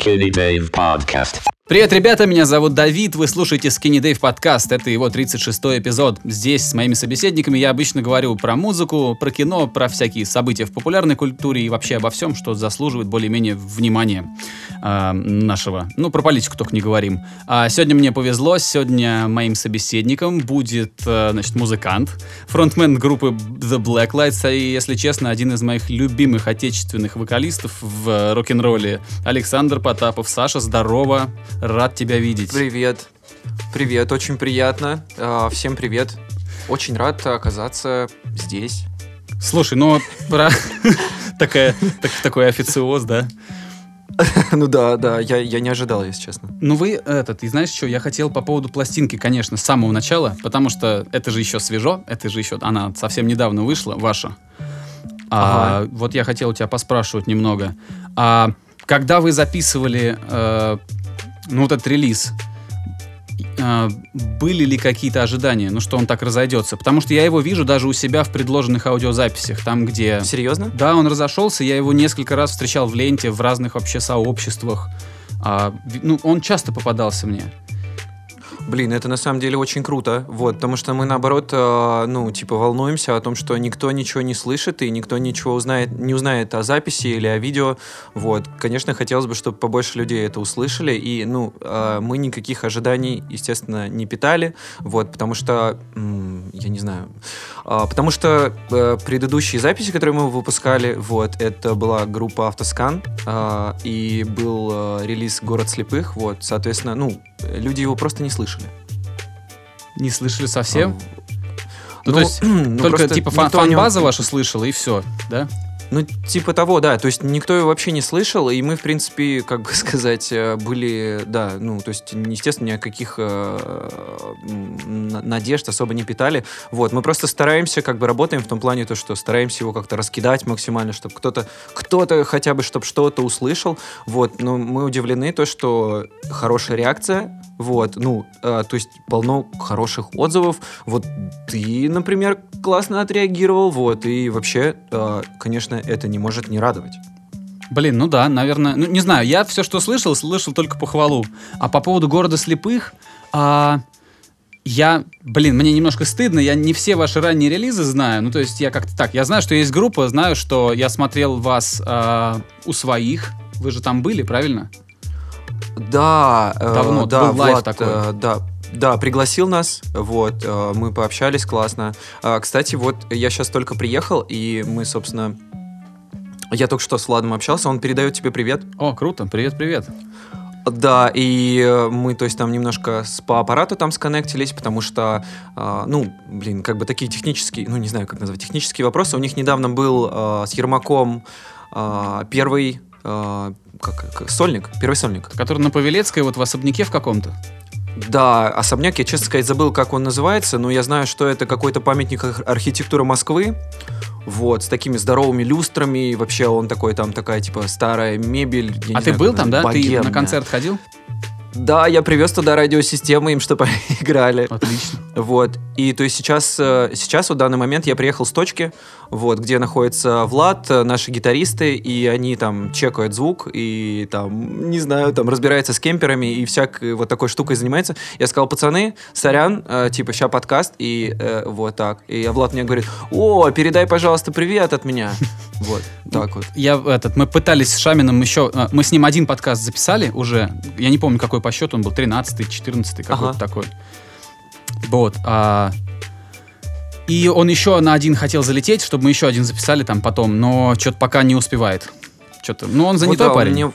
Skinny Dave Podcast. Привет, ребята, меня зовут Давид, вы слушаете Skinny Dave подкаст, это его 36-й эпизод. Здесь с моими собеседниками я обычно говорю про музыку, про кино, про всякие события в популярной культуре и вообще обо всем, что заслуживает более-менее внимания э, нашего. Ну, про политику только не говорим. А сегодня мне повезло, сегодня моим собеседником будет, э, значит, музыкант, фронтмен группы The Blacklights, и, если честно, один из моих любимых отечественных вокалистов в рок-н-ролле, Александр Потапов. Саша, здорово! Рад тебя видеть. Привет. Привет, очень приятно. А, Всем привет. Очень рад оказаться здесь. Слушай, ну такая так- такой официоз, да? Ну да, да, я, я не ожидал, если честно. Ну вы этот, и знаешь что, я хотел по поводу пластинки, конечно, с самого начала, потому что это же еще свежо, это же еще, она совсем недавно вышла, ваша. А, Вот я хотел у тебя поспрашивать немного. А когда вы записывали, э, ну вот этот релиз, э, были ли какие-то ожидания, ну что он так разойдется? Потому что я его вижу даже у себя в предложенных аудиозаписях, там где... Серьезно? Да, он разошелся, я его несколько раз встречал в ленте, в разных вообще сообществах. А, ну, он часто попадался мне. Блин, это на самом деле очень круто, вот, потому что мы, наоборот, э, ну, типа, волнуемся о том, что никто ничего не слышит, и никто ничего узнает, не узнает о записи или о видео, вот. Конечно, хотелось бы, чтобы побольше людей это услышали, и, ну, э, мы никаких ожиданий, естественно, не питали, вот, потому что, я не знаю, а, потому что э, предыдущие записи, которые мы выпускали, вот, это была группа Автоскан, а, и был э, релиз «Город слепых», вот, соответственно, ну, люди его просто не слышали. Не слышали совсем? А, Ну, то есть ну, Только типа фан- фан-база ваша слышала, и все, да? Ну, типа того, да. То есть никто его вообще не слышал, и мы, в принципе, как бы сказать, э, были, да, ну, то есть, естественно, ни о э, надежд особо не питали. Вот, мы просто стараемся, как бы работаем в том плане, то, что стараемся его как-то раскидать максимально, чтобы кто-то, кто-то хотя бы, чтобы что-то услышал. Вот, но мы удивлены то, что хорошая реакция, вот, ну, э, то есть полно хороших отзывов. Вот ты, например, классно отреагировал, вот, и вообще, э, конечно, это не может не радовать. Блин, ну да, наверное. Ну, не знаю, я все, что слышал, слышал только похвалу. А по поводу города слепых, а, я, блин, мне немножко стыдно, я не все ваши ранние релизы знаю. Ну, то есть я как-то так. Я знаю, что есть группа, знаю, что я смотрел вас а, у своих. Вы же там были, правильно? Да, э, Давно, да, был Влад, такой. э, да, да, пригласил нас, вот, э, мы пообщались классно. А, кстати, вот я сейчас только приехал, и мы, собственно, я только что с Владом общался, он передает тебе привет. О, круто, привет-привет. Да, и э, мы, то есть, там немножко с, по аппарату там сконнектились, потому что, э, ну, блин, как бы такие технические, ну, не знаю, как назвать, технические вопросы. У них недавно был э, с Ермаком э, первый, э, как, как- сольник, первый сольник. Который на Павелецкой, вот в особняке в каком-то. Да, особняк, я, честно сказать, забыл, как он называется, но я знаю, что это какой-то памятник ар- архитектуры Москвы, вот, с такими здоровыми люстрами, и вообще он такой, там такая, типа, старая мебель. а ты знаю, был там, да? назвать, Ты на богемная. концерт ходил? Да, я привез туда радиосистемы им, чтобы они играли. Отлично. Вот. И то есть сейчас, э, сейчас в данный момент я приехал с точки, вот, где находится Влад, э, наши гитаристы, и они там чекают звук, и там, не знаю, там разбираются с кемперами и всякой вот такой штукой занимается. Я сказал, пацаны, сорян, э, типа, ща подкаст, и э, вот так. И Влад мне говорит, о, передай, пожалуйста, привет от меня. Вот, так вот. Я этот, мы пытались с Шамином еще, а, мы с ним один подкаст записали уже, я не помню, какой по счету он был, 13 14 какой-то Ага. такой. Вот. а, и он еще на один хотел залететь, чтобы мы еще один записали там потом, но что-то пока не успевает. Что-то, ну он занятой Вот да, парень. мне-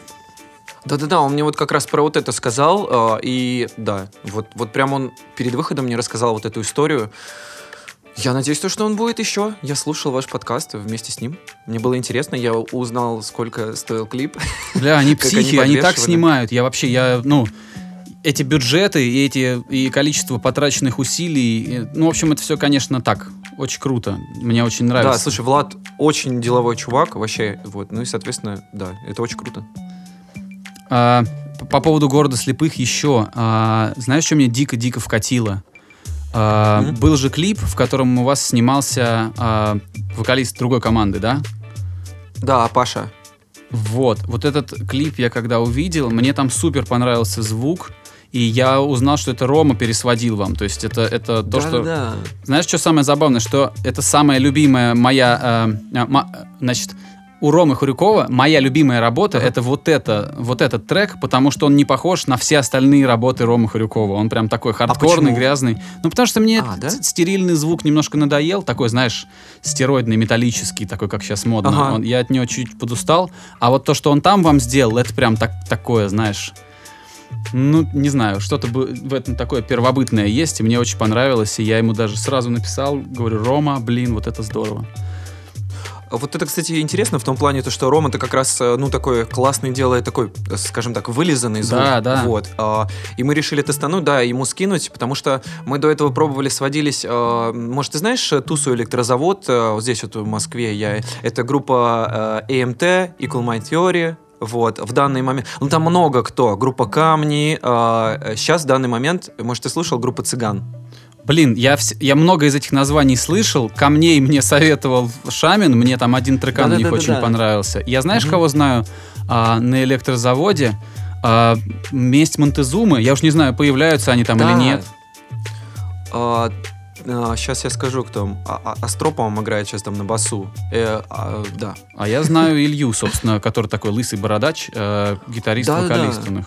Да-да-да, он мне вот как раз про вот это сказал, э, и да, вот, вот прям он перед выходом мне рассказал вот эту историю. Я надеюсь, то, что он будет еще. Я слушал ваш подкаст вместе с ним. Мне было интересно, я узнал, сколько стоил клип. Бля, они как они психи, они, так снимают. Я вообще, я, ну, эти бюджеты и эти и количество потраченных усилий, и, ну, в общем, это все, конечно, так, очень круто. Мне очень нравится. Да, слушай, Влад очень деловой чувак, вообще, вот, ну и, соответственно, да, это очень круто. А, по- по поводу города слепых еще. а, знаешь, что мне дико-дико вкатило? А, Мгм. Был же клип, в котором у вас снимался а, вокалист другой команды, да? Да, Паша. Вот, вот этот клип я когда увидел, мне там супер понравился звук, и я узнал, что это Рома пересводил вам. То есть это, это то, что... Да-да-да. Знаешь, что самое забавное? Что это самая любимая моя... э, э, ма- значит, у Ромы Хурюкова моя любимая работа Ага. это вот это, вот этот трек, потому что он не похож на все остальные работы Ромы Хурюкова. Он прям такой хардкорный, почему? грязный. Ну, потому что мне А, да? ст- стерильный звук немножко надоел. Такой, знаешь, стероидный, металлический, такой, как сейчас модно. Ага. Он- я от него чуть подустал. А вот то, что он там вам сделал, это прям так, такое, знаешь... Ну, не знаю, что-то в этом такое первобытное есть, и мне очень понравилось, и я ему даже сразу написал, говорю, Рома, блин, вот это здорово. Вот это, кстати, интересно в том плане, то, что Рома-то как раз, э, ну, такой классный делает, такой, э, скажем так, вылизанный звук. Да, да. Вот. А, И мы решили тестануть, да, ему скинуть, потому что мы до этого пробовали, сводились, э, может, ты знаешь Тусу электрозавод, вот здесь вот в Москве, я, это группа AMT, Equal Mind Theory, вот, в данный момент, ну, там много кто, группа Камни, сейчас в данный момент, может, ты слышал, группа Цыган? Блин, я, вс- я много из этих названий слышал, камней мне советовал Шамин, мне там один трекан у них очень понравился. Я знаешь, кого знаю а, на электрозаводе? А, Месть Монтезумы, я уж не знаю, появляются они там или нет. Сейчас я скажу, кто. А, а- Астроповым играет сейчас там на басу. Э, а, да. А я знаю Илью, собственно, который такой лысый бородач, э, гитарист, Да-да-да. вокалист у них.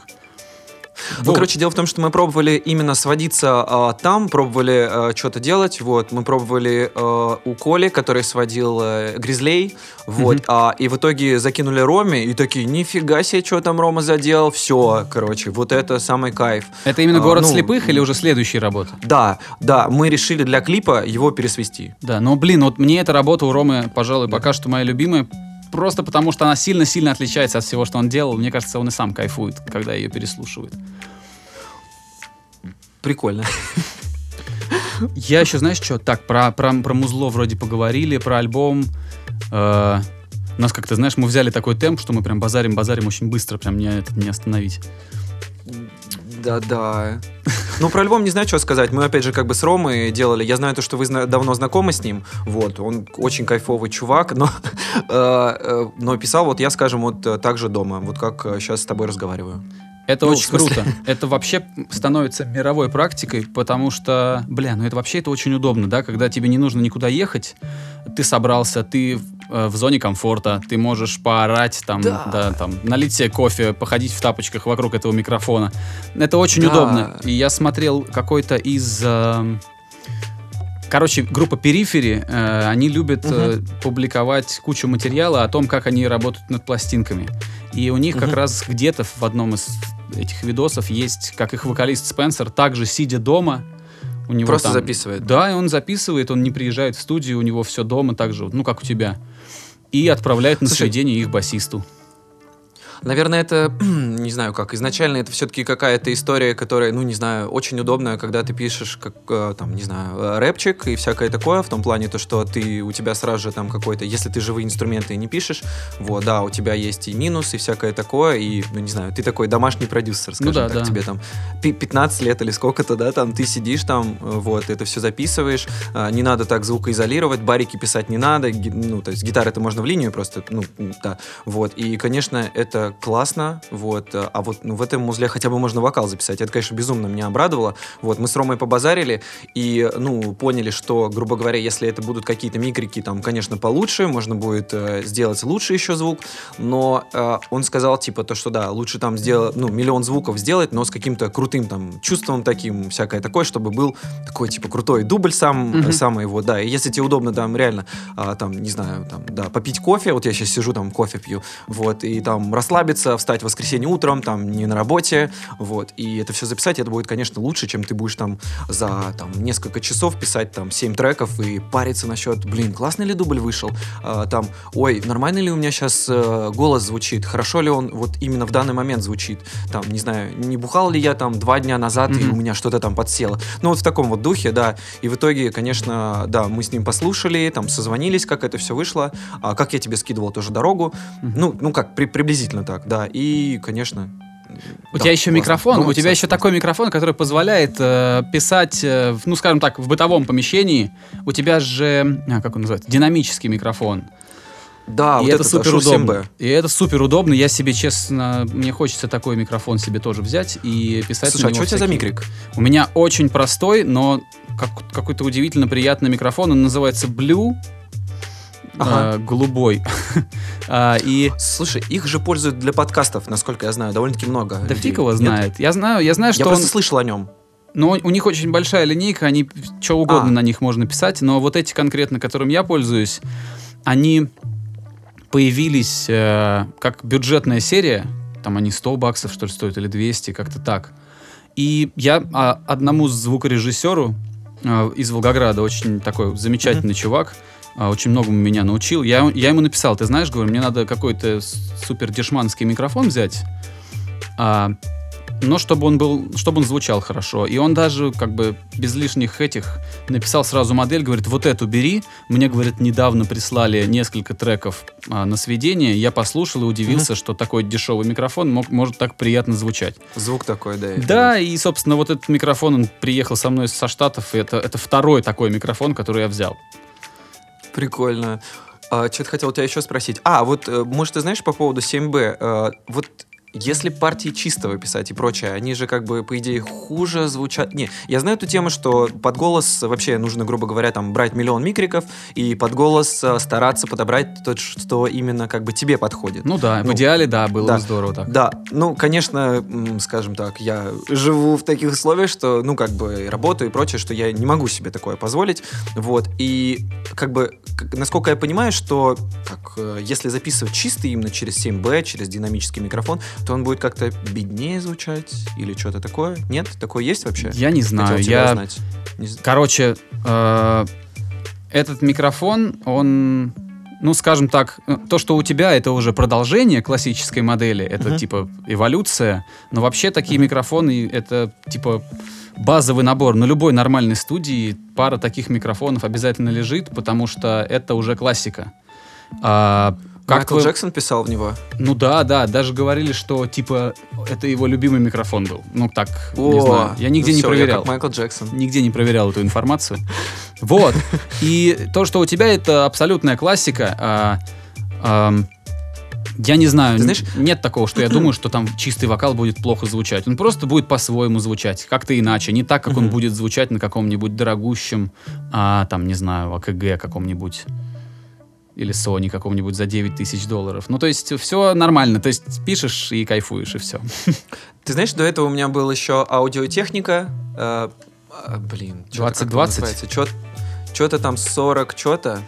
Ну, короче, дело в том, что мы пробовали именно сводиться а, там, пробовали что-то делать. Вот, мы пробовали а, у Коли, который сводил э, Гризлей. Вот, Мгм. а, и в итоге закинули Роме, и такие, нифига себе, что там Рома заделал. Все, короче, вот это самый кайф. Это именно а, город ну, слепых или уже следующие работы? Да, да, мы решили для клипа его пересвести. Да, но, блин, вот мне эта работа у Ромы, пожалуй, пока что моя любимая, просто потому что она сильно-сильно отличается от всего, что он делал. Мне кажется, он и сам кайфует, когда ее переслушивает. Прикольно. Я еще, знаешь, что? Так, про, про, про музло вроде поговорили, про альбом. Э, у нас как-то, знаешь, мы взяли такой темп, что мы прям базарим-базарим очень быстро, прям не, это не остановить. Да-да. Ну, про альбом не знаю, что сказать. Мы, опять же, как бы с Ромой делали. Я знаю то, что вы зна- давно знакомы с ним. Вот, он очень кайфовый чувак, но, э, э, но писал вот я, скажем, вот э, так же дома, вот как сейчас с тобой разговариваю. Это Ну, очень круто. Это вообще становится мировой практикой, потому что, бля, ну это вообще это очень удобно, да, когда тебе не нужно никуда ехать, ты собрался, ты в зоне комфорта, ты можешь поорать, там, да. Да. там, налить себе кофе, походить в тапочках вокруг этого микрофона. Это очень Да. удобно. И я смотрел какой-то из... э, Короче, группа Перифери, э, они любят э, публиковать кучу материала о том, как они работают над пластинками. И у них как Мгм. раз где-то в одном из этих видосов есть, как их вокалист Спенсер, также сидя дома, у него Просто там- записывает. Да, и он записывает, он не приезжает в студию, у него все дома так же, ну как у тебя. И отправляет на Слушай, сведение их басисту. Наверное, это, не знаю как, изначально это все-таки какая-то история, которая, ну, не знаю, очень удобная, когда ты пишешь, как, э, там, не знаю, э, рэпчик и всякое такое, в том плане, то, что ты, у тебя сразу же там какой-то, если ты живые инструменты не пишешь, вот, да, у тебя есть и минус, и всякое такое, и, ну, не знаю, ты такой домашний продюсер, скажем да, так, да. тебе там пи- 15 лет или сколько-то, да, там, ты сидишь там, э, вот, это все записываешь, не надо так звукоизолировать, барики писать не надо, ну, то есть гитары это можно в линию просто, ну, да, вот, и, конечно, это классно, вот, а а вот ну, в этом узле хотя бы можно вокал записать, это, конечно, безумно меня обрадовало, вот, мы с Ромой побазарили и, ну, поняли, что, грубо говоря, если это будут какие-то микрики, там, конечно, получше, можно будет э, сделать лучше еще звук, но э, он сказал, типа, то, что да, лучше там сделать, ну, миллион звуков сделать, но с каким-то крутым там чувством таким, всякое такое, чтобы был такой, типа, крутой дубль сам, Мгм. самый его, да, и если тебе удобно там реально, а, там, не знаю, там, да, попить кофе, вот я сейчас сижу, там, кофе пью, вот, и там расслабиться, встать в воскресенье утром, там, не на работе, вот, и это все записать, это будет, конечно, лучше, чем ты будешь там за, там, несколько часов писать, там, 7 треков и париться насчет, блин, классный ли дубль вышел, А, там, ой, нормально ли у меня сейчас голос звучит, хорошо ли он? Вот именно в данный момент звучит, там, не знаю, не бухал ли я там два дня назад, и Мгм. у меня что-то там подсело, ну, вот в таком вот духе, да, и в итоге, конечно, да, мы с ним послушали, там, созвонились, как это все вышло, а, как я тебе скидывал тоже дорогу, Мгм. ну, ну как, при- приблизительно так, да. И, конечно. У да, тебя еще классно. микрофон, Ну, у тебя еще такой микрофон, который позволяет э, писать, э, ну скажем так, в бытовом помещении. У тебя же, а, как он называется, динамический микрофон. Да, и вот это этот, супер удобно. 7B. И это супер удобно. Я себе, честно, мне хочется такой микрофон себе тоже взять и писать Слушай, а что у тебя за микрик? У меня очень простой, но как- какой-то удивительно приятный микрофон. Он называется Blue. Ага. э, голубой. А, и Слушай, их же пользуют для подкастов, насколько я знаю, довольно-таки много. да людей. фиг его Нет? знает. Я знаю, я знаю, Я что просто он, слышал о нем. но у них очень большая линейка, они что угодно А. на них можно писать, но вот эти конкретно, которым я пользуюсь, они появились э, как бюджетная серия, там они 100 баксов, что ли, стоят, или 200, как-то так. И я а, одному звукорежиссеру э, из Волгограда, очень такой замечательный чувак, а, очень многому меня научил. Я, я ему написал, ты знаешь, говорю, мне надо какой-то супер дешманский микрофон взять, а, но чтобы он был, чтобы он звучал хорошо. И он даже как бы без лишних этих написал сразу модель, говорит, вот эту бери. Мне, говорит, недавно прислали несколько треков а, на сведение. Я послушал и удивился, что такой дешевый микрофон мог, может так приятно звучать. Звук такой, да. Да, и, собственно, вот этот микрофон, он приехал со мной со Штатов, и это, это второй такой микрофон, который я взял. Прикольно. А, что-то хотел у тебя еще спросить. А, вот, э, может, ты знаешь по поводу 7B? э, вот если партии чистого писать и прочее, они же как бы, по идее, хуже звучат. Не, я знаю эту тему, что под голос вообще нужно, грубо говоря, там брать миллион микриков и под голос э, стараться подобрать тот, что именно как бы тебе подходит. Ну да, в Ну, идеале, да, было да. бы здорово так. Да, ну, конечно, скажем так, я живу в таких условиях, что, ну, как бы, работаю и прочее, что я не могу себе такое позволить, вот, и, как бы, насколько я понимаю, что, так, э, если записывать чисто именно через 7B, через динамический микрофон, то он будет как-то беднее звучать или что-то такое? Нет? Такое есть вообще? Я не знаю, я... Не Короче, э, этот микрофон, он, ну, скажем так, э, то, что у тебя, это уже продолжение классической модели, это типа эволюция, но вообще такие микрофоны, это типа базовый набор. На любой нормальной студии пара таких микрофонов обязательно лежит, потому что это уже классика. А, как Майкл вы- Джексон писал в него? Ну да, да, даже говорили, что типа это его любимый микрофон был. Ну так, не О, знаю. Я нигде ну не всё, я проверял. как Майкл Джексон. Нигде не проверял эту информацию. Вот. И то, что у тебя это абсолютная классика. а, я не знаю, Ты знаешь- нет такого, что я думаю, что там чистый вокал будет плохо звучать. Он просто будет по-своему звучать, как-то иначе. Не так, как он будет звучать на каком-нибудь дорогущем, а, там, не знаю, АКГ каком-нибудь. Или Sony каком-нибудь за 9 тысяч долларов. Ну, то есть, все нормально. То есть, пишешь и кайфуешь, и все. Ты знаешь, до этого у меня был еще аудиотехника. э, а, блин, чё-то как 2020? это называется? Что-то там 40, что-то.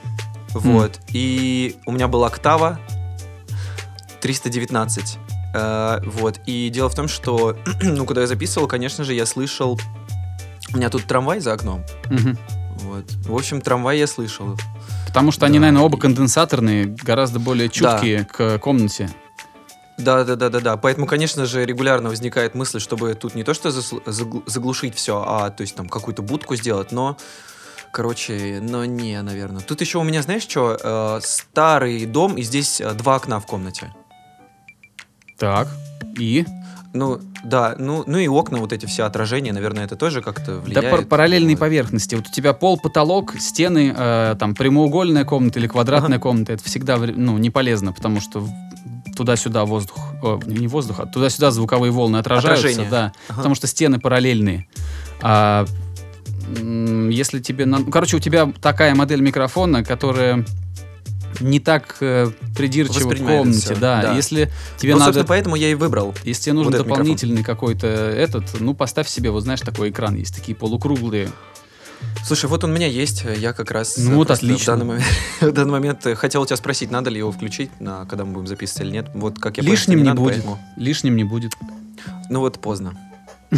Вот. И у меня была октава 319. Э, вот. И дело в том, что, ну, когда я записывал, конечно же, я слышал... У меня тут трамвай за окном. Мгм. Вот. В общем, трамвай я слышал. Потому что они, Да. наверное, оба конденсаторные, гораздо более чуткие к комнате. Да, да, да, да, да. Поэтому, конечно же, регулярно возникает мысль, чтобы тут не то что заглушить все, а то есть там какую-то будку сделать, но. Короче, но не, наверное. Тут еще у меня, знаешь что, старый дом, и здесь э, два окна в комнате. Так. И? Ну, да, ну, ну и окна, вот эти все отражения, наверное, это тоже как-то Да, влияет. пар- параллельные Вот. поверхности. Вот у тебя пол, потолок, стены, э, там прямоугольная комната или квадратная комната. Это всегда ну, не полезно, потому что туда-сюда воздух, о, не воздух, а туда-сюда звуковые волны отражаются, Отражение. да, Ага. потому что стены параллельные. А, если тебе, на- ну, короче, у тебя такая модель микрофона, которая не так э, придирчива в комнате, да. да. Если тебе ну, надо собственно, поэтому я и выбрал. Если тебе нужен Вот дополнительный какой-то этот, ну поставь себе, вот знаешь, такой экран есть, такие полукруглые. Слушай, вот он у меня есть, я как раз... Ну вот отлично. В данный, момент, в данный момент хотел у тебя спросить, надо ли его включить, на, когда мы будем записывать или нет. Вот как я понял, что Лишним не надо, будет. поэтому- Лишним не будет. Ну вот поздно.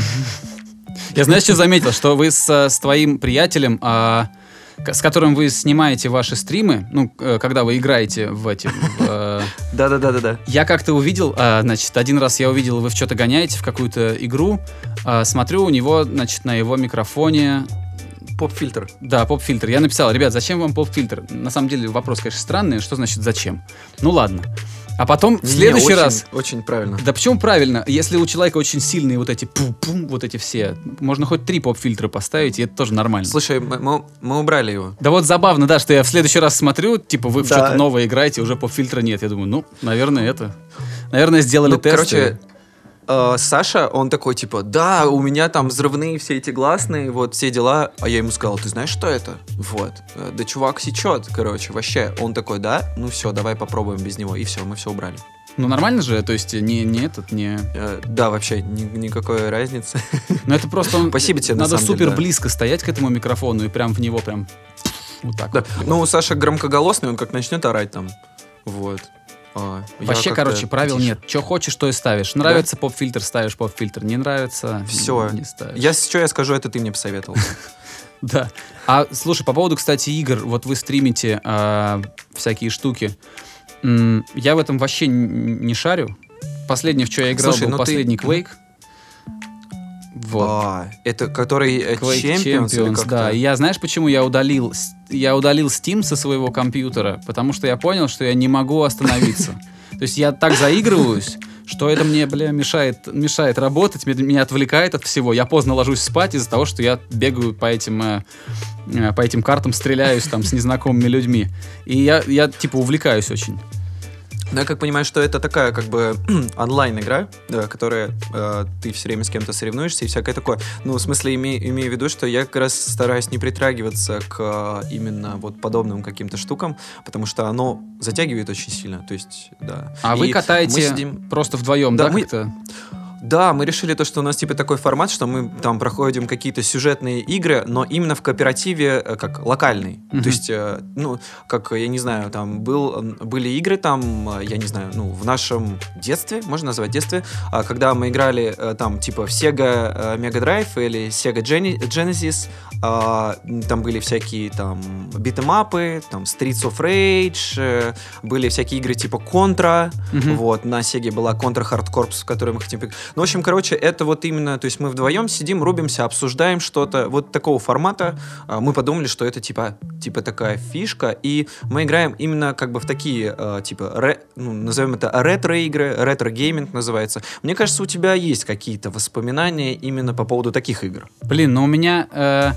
Я знаешь, что заметил, что вы с, с твоим приятелем, а, с которым вы снимаете ваши стримы, ну, э, когда вы играете в эти... э, Да-да-да-да-да. Я как-то увидел, а, значит, один раз я увидел, вы в что-то гоняете, в какую-то игру, а, смотрю, у него, значит, на его микрофоне Поп-фильтр. Да, поп-фильтр. Я написал, ребят, зачем вам поп-фильтр? На самом деле вопрос, конечно, странный. Что значит зачем? Ну ладно. А потом в следующий очень- раз... Очень правильно. Да почему правильно? Если у человека очень сильные вот эти пум-пум, вот эти все, можно хоть три поп-фильтра поставить, и это тоже нормально. Слушай, мы, мы- убрали его. Да вот забавно, да, что я в следующий раз смотрю, типа, вы Да. что-то новое играете, уже поп-фильтра нет. Я думаю, ну, наверное, это... Наверное, сделали Ну, тесты. короче, э, Саша, он такой, типа, да, у меня там взрывные все эти гласные, вот, все дела. А я ему сказал, ты знаешь, что это? Вот. Э, Да чувак сечет, короче, вообще. Он такой, да? Ну все, давай попробуем без него. И все, мы все убрали. Ну, нормально же, то есть не, не этот, не... Э, да, вообще, ни- никакой разницы. Ну, это просто... он- Спасибо тебе, на Надо самом деле, супер да. близко стоять к этому микрофону и прям в него прям... Вот так. Да. вот. Ну, у Саши громкоголосный, он как начнет орать там. Вот. А, Вообще, короче, правил потише. нет. Что хочешь, то и ставишь. Нравится поп-фильтр, ставишь поп-фильтр. Не нравится, Все. не ставишь. Я, что я скажу, это ты мне посоветовал. Да. А слушай, по поводу, кстати, игр, вот вы стримите а, всякие штуки. Я в этом вообще не шарю. Последнее, в что я играл, Слушай, был ну ты- последний Quake. Вот. А, это который э, Quake Champions, Champions, да. Я знаешь, почему я удалил, я удалил Steam со своего компьютера? Потому что я понял, что я не могу остановиться. То есть я так заигрываюсь, что это мне, бля, мешает, мешает работать, меня- меня отвлекает от всего. Я поздно ложусь спать из-за того, что я бегаю по этим, э, э, по этим картам, стреляюсь там с незнакомыми людьми. И я, я типа увлекаюсь очень. Ну, я как понимаю, что это такая как бы онлайн-игра, да, которая э, ты все время с кем-то соревнуешься и всякое такое. Ну, в смысле, име- имею в виду, что я как раз стараюсь не притрагиваться к э, именно вот подобным каким-то штукам, потому что оно затягивает очень сильно. То есть, да. А И вы катаете сидим- просто вдвоем, да, Да, мы- как-то? Да, мы решили то, что у нас типа такой формат, что мы там проходим какие-то сюжетные игры, но именно в кооперативе э, как локальный. Мгм. То есть, э, ну, как, я не знаю, там был, были игры там, э, я не знаю, ну, в нашем детстве, можно назвать детстве, а, когда мы играли там типа в Sega Mega Drive или Sega Genesis, а, там были всякие там beat 'em up ы, там Streets of Rage, были всякие игры типа Contra, Мгм. вот, на Sega была Contra Hard Corps, в которой мы хотим... Ну, в общем, короче, это вот именно, то есть мы вдвоем сидим, рубимся, обсуждаем что-то, вот такого формата. А, Мы подумали, что это типа, типа такая фишка, и мы играем именно как бы в такие, э, типа, ре- ну, назовем это ретро-игры, ретро-гейминг называется. Мне кажется, у тебя есть какие-то воспоминания именно по поводу таких игр. Блин, ну у меня... э,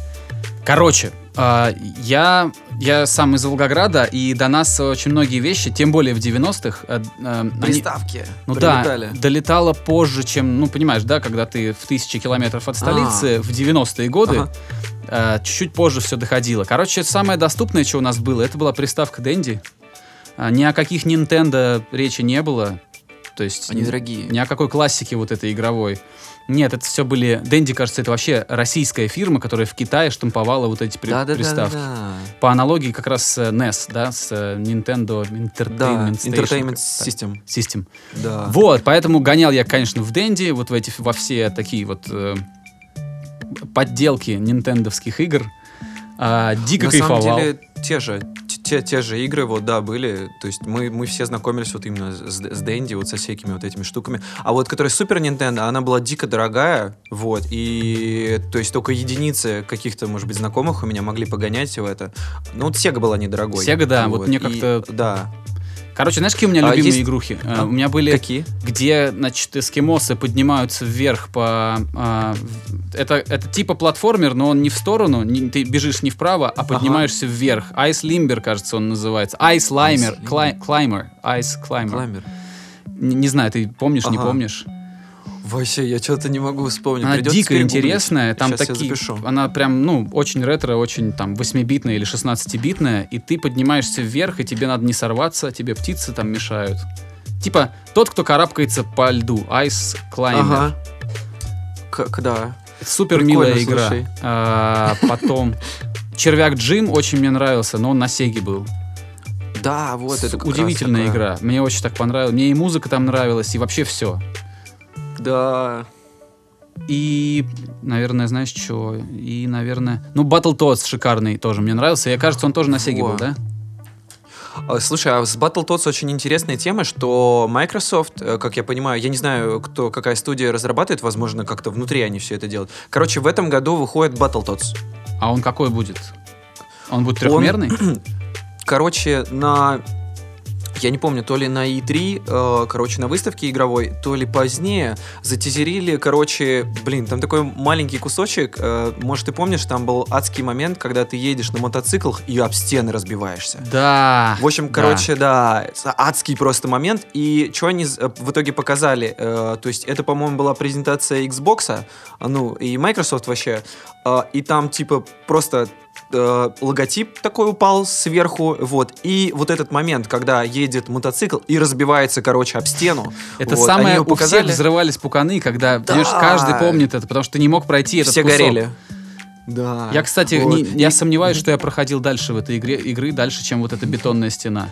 Короче, я, я сам из Волгограда, и до нас очень многие вещи, тем более в 90-х... э, э, они- Приставки ну прилетали. да, долетало позже, чем, ну понимаешь, да, когда ты в тысячи километров от столицы в 90-е годы, Ага. э, чуть-чуть позже все доходило. Короче, самое доступное, что у нас было, это была приставка Dendy. А, ни о каких Nintendo речи не было. То есть Они ни- дорогие. ни о какой классике вот этой игровой. Нет, это все были... Денди, кажется, это вообще российская фирма, которая в Китае штамповала вот эти при- приставки. Да-да-да. По аналогии как раз с э, NES, да, с э, Nintendo Entertainment Да, Station. Entertainment System. System. Да. Вот, поэтому гонял я, конечно, в Денди, вот в эти, во все такие вот э, подделки нинтендовских игр. А, дико На кайфовал. самом деле, те же, те, те же игры, вот, да, были. То есть мы, мы все знакомились вот именно с, с Дэнди, вот со всякими вот этими штуками. А вот которая Супер Nintendo, она была дико дорогая, вот, и то есть только единицы каких-то, может быть, знакомых у меня могли погонять в это. Ну, вот Sega была недорогой. Sega, да, вот мне и- как-то- Да. Короче, знаешь, какие у меня А любимые есть- игрухи? А? У меня были... Какие? где, значит, эскимосы поднимаются вверх по... а, это, это типа платформер, но он не в сторону, не- ты бежишь не вправо, а поднимаешься вверх. Ice Limber, кажется, он называется. Ice Climber. Ice Cli- Climber. Ice Climber. Кламер. Не, не знаю, ты помнишь, не Ага. помнишь? Вообще, я что-то не могу вспомнить. Она Придется дико интересная, там я такие, она прям, ну, очень ретро, очень там 8-битная или 16-битная, и ты поднимаешься вверх, и тебе надо не сорваться, тебе птицы там мешают. Типа тот, кто карабкается по льду, Ice Climber. Ага. Как, да. Супер Прикольно, милая игра. слушай. А, потом Червяк Джим очень мне нравился, но он на Сеге был. Да, вот это Удивительная игра. Мне очень так понравилось. Мне и музыка там нравилась, и вообще все. Да. И, наверное, знаешь что? И, наверное... Ну, Battletoads шикарный тоже мне нравился. Я, кажется, он тоже на Во. был, да? А, Слушай, а с Battletoads очень интересная тема, что Microsoft, э, как я понимаю, я не знаю, кто, какая студия разрабатывает, возможно, как-то внутри они все это делают. Короче, в этом году выходит Battletoads. А он какой будет? Он будет трехмерный? Короче, на я не помню, то ли на E3, э, короче, на выставке игровой, то ли позднее затизерили, короче, блин, там такой маленький кусочек, э, может, ты помнишь, там был адский момент, когда ты едешь на мотоциклах и об стены разбиваешься. Да. В общем, да. короче, да, адский просто момент. И что они э, в итоге показали? Э, то есть это, по-моему, была презентация Xbox, а, ну, и Microsoft вообще. Э, и там, типа, просто э, логотип такой упал сверху, вот. И вот этот момент, когда едет мотоцикл и разбивается, короче, об стену. Это вот, самое, у всех показали. взрывались пуканы, когда, Да. понимаешь, каждый помнит это, потому что ты не мог пройти этот Все кусок. горели. Да. Я, кстати, Вот. не- я сомневаюсь, что я проходил дальше в этой игре, игры, дальше, чем вот эта бетонная стена.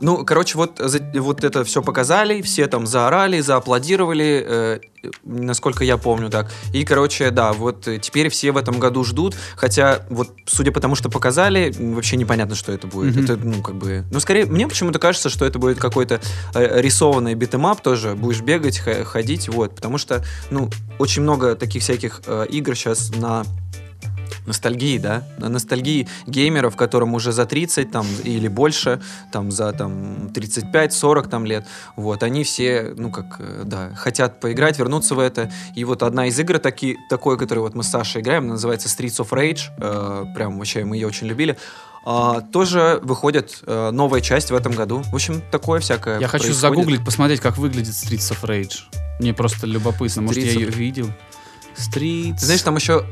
Ну, короче, вот, вот это все показали, все там заорали, зааплодировали, э, насколько я помню так. И, короче, да, вот теперь все в этом году ждут, хотя вот судя по тому, что показали, вообще непонятно, что это будет. Мгм. Это, ну, как бы... Ну, скорее, мне почему-то кажется, что это будет какой-то э, рисованный beat 'em up тоже, будешь бегать, ходить, вот, потому что, ну, очень много таких всяких э, игр сейчас на ностальгии, да, ностальгии геймеров, которым уже за 30 там или больше, там за там 35-40 там лет, вот, они все, ну как, э, да, хотят поиграть, вернуться в это, и вот одна из игр таки, такой, которую вот мы с Сашей играем, называется Streets of Rage, э, прям вообще мы ее очень любили, а, тоже выходит э, новая часть в этом году, в общем, такое всякое Я хочу происходит. загуглить, посмотреть, как выглядит Streets of Rage. Мне просто любопытно, может, я Streets ее видел. Streets... Знаешь, там еще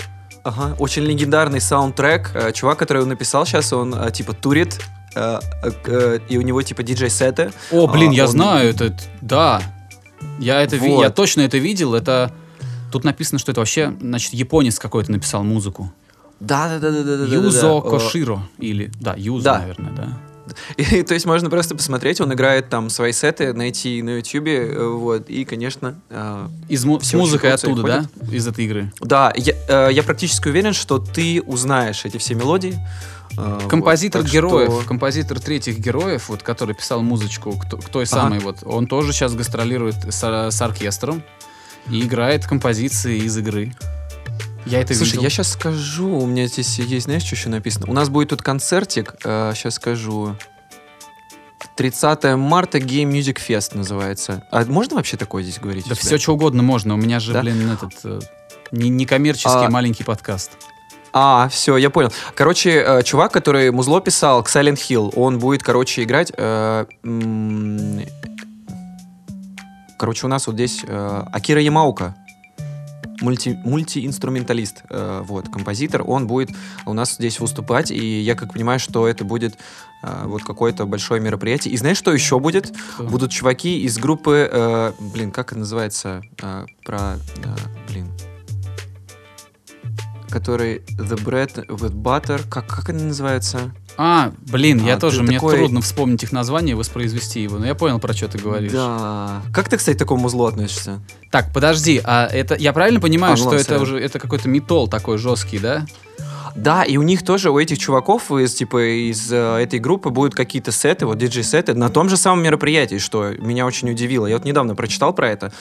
ага, очень легендарный саундтрек. Э, чувак, который его написал сейчас, он э, типа турит. э, и у него типа диджей-сеты. О, блин, а, я он- знаю, это... Да. Я это Вот. я точно это видел, это... Тут написано, что это вообще, значит, японец какой-то написал музыку. Да, да, да, да, да. Юзо Коширо. Или, да, Юзо, Да. наверное, да. И, то есть можно просто посмотреть, он играет там свои сеты, найти на ютюбе, э, вот, и, конечно, э, Из му- с музыкой оттуда, ходят. да? Из этой игры. да, я, э, я практически уверен, что ты узнаешь эти все мелодии. э, вот, Композитор так героев, что- композитор третьих героев, вот, который писал музычку к, к той Ага. самой, вот, он тоже сейчас гастролирует с, ор- с оркестром и играет композиции из игры. Я это Слушай, видел. я сейчас скажу, у меня здесь есть, знаешь, что еще написано? У нас будет тут концертик, сейчас скажу. 30 марта Game Music Fest называется. А можно вообще такое здесь говорить? Да все, что угодно можно. У меня же, Да? блин, этот э, не, некоммерческий А- маленький подкаст. А, все, я понял. Короче, э, чувак, который музло писал к Silent Hill, он будет, короче, играть... э, короче, у нас вот здесь э, Акира Ямаука. Мульти, мультиинструменталист, э, вот, композитор, он будет у нас здесь выступать, и я как понимаю, что это будет э, вот какое-то большое мероприятие. И знаешь, что еще будет? Что? Будут чуваки из группы, э, блин, как это называется, э, про, э, блин, который The Bread with Butter, как, как они называются? А, блин, я А, тоже, ты мне такой- трудно вспомнить их название и воспроизвести его, но я понял, про что ты говоришь. Да. Как ты, кстати, к такому злу относишься? Так, подожди, а это, я правильно понимаю, А, что это уже, это какой-то метол такой жесткий, да? Да, и у них тоже, у этих чуваков из, типа, из э, этой группы будут какие-то сеты, вот диджей-сеты, на том же самом мероприятии, что меня очень удивило. Я вот недавно прочитал про это.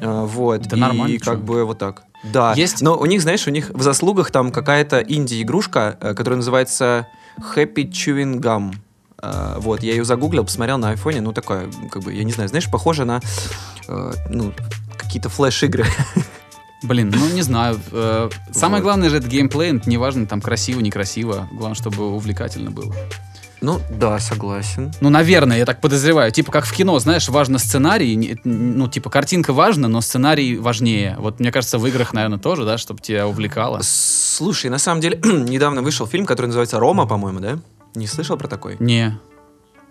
Э, вот. Да и нормально, как чё. бы вот так. Да. Есть- Но у них, знаешь, у них в заслугах там какая-то инди-игрушка, э, которая называется Happy Chewing Gum. Э, вот, я ее загуглил, посмотрел на айфоне, ну, такое, как бы, я не знаю, знаешь, похоже на, э, ну, какие-то флеш-игры. Блин, ну не знаю. э, Самое Вот. главное же это геймплей, неважно, там красиво, некрасиво. Главное, чтобы увлекательно было. Ну, да, согласен. Ну, наверное, я так подозреваю. Типа как в кино, знаешь, важно сценарий. Ну, типа картинка важна, но сценарий важнее. Вот мне кажется, в играх, наверное, тоже, да, чтобы тебя увлекало. Слушай, на самом деле, недавно вышел фильм, который называется «Рома», по-моему, да? Не слышал про такой? Не.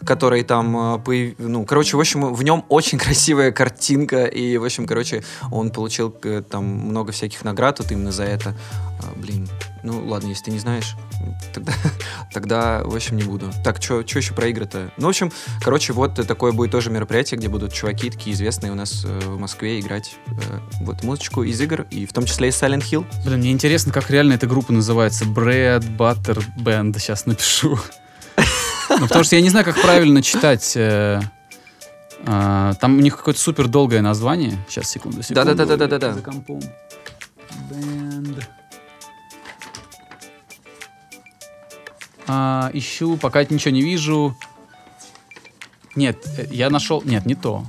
Который там, э, появ- ну, короче, в общем, в нем очень красивая картинка, и, в общем, короче, он получил э, там много всяких наград вот именно за это. А, блин, ну, ладно, если ты не знаешь, тогда, тогда в общем, не буду. Так, что еще про игры-то? Ну, в общем, короче, вот такое будет тоже мероприятие, где будут чуваки такие известные у нас э, в Москве играть э, вот музычку из игр, и в том числе и Silent Hill. Блин, мне интересно, как реально эта группа называется. Bread Butter Band. Сейчас напишу. Ну, потому что я не знаю, как правильно читать. э, а, Там у них какое-то супер долгое название. Сейчас, секунду, секунду. Да-да-да-да-да-да. За компом. Band. А, ищу, пока ничего не вижу. Нет, э, я нашел... Нет, не то.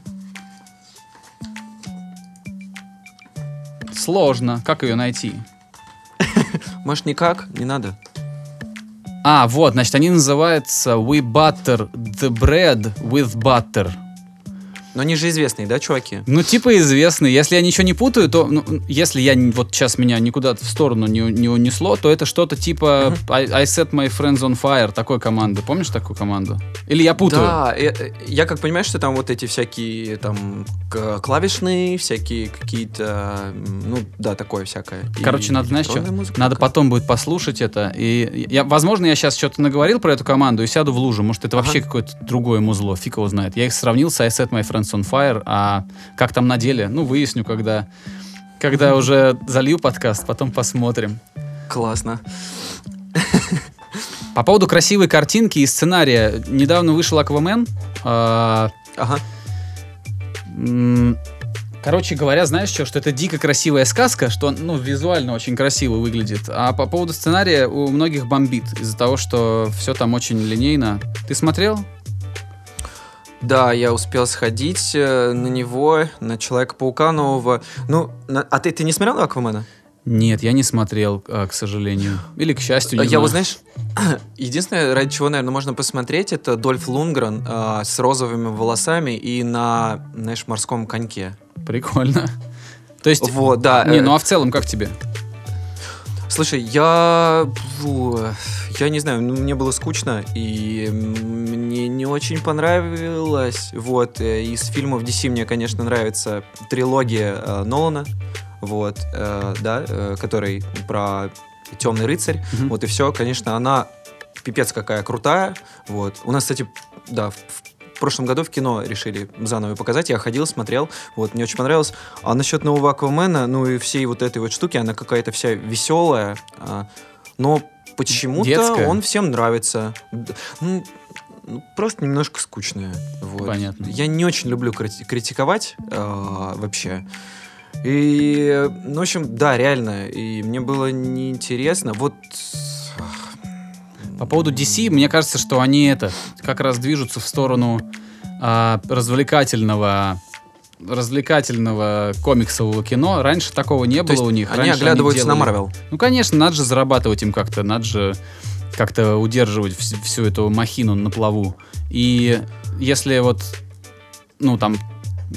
Сложно. Как ее найти? Может, никак? Не надо. А, вот, значит, они называются We Butter the Bread with Butter. Но они же известные, да, чуваки? Ну, типа известный. Если я ничего не путаю, то ну, если я вот сейчас меня никуда в сторону не, не унесло, то это что-то типа I, I set my friends on fire такой команды. Помнишь такую команду? Или я путаю? Да, э, э, я как понимаю, что там вот эти всякие там клавишные, всякие какие-то, ну да, такое всякое. И Короче, надо, знаешь что? музыка Надо потом будет послушать это. И я, возможно, я сейчас что-то наговорил про эту команду и сяду в лужу. Может, это вообще Ага. какое-то другое музло. Фиг его знает. Я их сравнил с I set my friends on fire, а как там на деле? Ну, выясню, когда, когда уже залью подкаст, потом посмотрим. Классно. По поводу красивой картинки и сценария. Недавно вышел Аквамен. А, Ага. Короче говоря, знаешь что, что это дико красивая сказка, что ну, визуально очень красиво выглядит. А по поводу сценария у многих бомбит из-за того, что все там очень линейно. Ты смотрел? Да, я успел сходить э, на него, на Человека-паука нового. Ну, на- а ты, ты не смотрел Аквамена? Нет, я не смотрел, а, к сожалению. Или к счастью, не я знаю. вот, знаешь, единственное, ради чего, наверное, можно посмотреть, это Дольф Лунгрен э, с розовыми волосами и на, знаешь, морском коньке. Прикольно. То есть... Вот, да. Не, э, ну а в целом как тебе? Слушай, я... Я не знаю, ну, мне было скучно, и мне не очень понравилось. Вот, э, из фильмов DC мне, конечно, нравится трилогия э, Нолана, вот, э, да, э, который про Темный рыцарь. Мгм. Вот и все, конечно, она пипец какая крутая. Вот. У нас, кстати, да, в, в прошлом году в кино решили заново показать. Я ходил, смотрел. Вот, мне очень понравилось. А насчет нового Аквамена, ну и всей вот этой вот штуки, она какая-то вся веселая. а, но почему-то он всем нравится. Ну, ну, просто немножко скучная. Вот. Понятно. Я не очень люблю крити- критиковать а, вообще. И, ну, в общем, да, реально. И мне было неинтересно. Вот... По поводу DC, мне кажется, что они это как раз движутся в сторону а, развлекательного развлекательного комиксового кино. Раньше такого не То было у них. они Раньше оглядываются на делали- Марвел. Ну, конечно, надо же зарабатывать им как-то, надо же как-то удерживать вс- всю эту махину на плаву. И если вот, ну, там,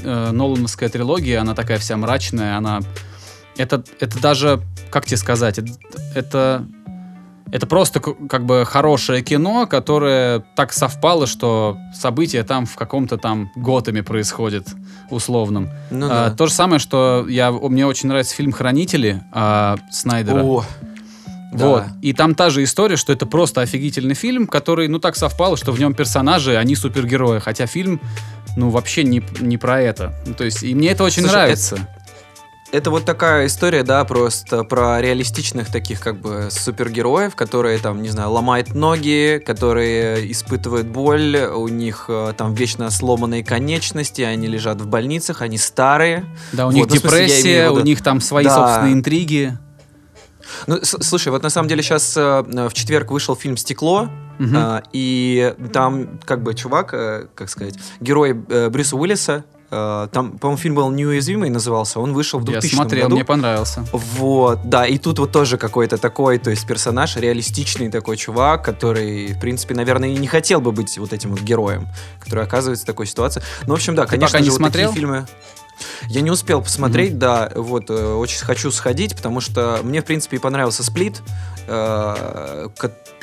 э, Нолановская трилогия, она такая вся мрачная, она... Это, это даже, как тебе сказать, это, это, это просто как бы хорошее кино, которое так совпало, что события там в каком-то там Готэме происходят условном. Ну А, да. То же самое, что я, мне очень нравится фильм «Хранители» а, Снайдера. О, да. Вот. И там та же история, что это просто офигительный фильм, который, ну, так совпало, что в нем персонажи, они супергерои. Хотя фильм, ну, вообще не, не про это. Ну, то есть, и мне это очень Слушай, нравится. Это вот такая история, да, просто про реалистичных таких как бы супергероев, которые там, не знаю, ломают ноги, которые испытывают боль, у них э, там вечно сломанные конечности, они лежат в больницах, они старые. Да, у Вот, них ну, в смысле, я депрессия, имею в у них там свои Да. собственные интриги. Ну, слушай, вот на самом деле сейчас в четверг вышел фильм «Стекло», Мгм. а, и там как бы чувак, э, как сказать, герой э, Брюса Уиллиса, э, там, по-моему, фильм был «Неуязвимый» назывался, он вышел в Я 2000 смотрел, году. мне понравился. Вот, да, и тут вот тоже какой-то такой, то есть персонаж, реалистичный такой чувак, который, в принципе, наверное, и не хотел бы быть вот этим вот героем, который оказывается в такой ситуации. Ну, в общем, да, конечно пока не же, вот смотрел? такие фильмы... Я не успел посмотреть, да, вот, э, очень хочу сходить, потому что мне, в принципе, и понравился «Сплит», э,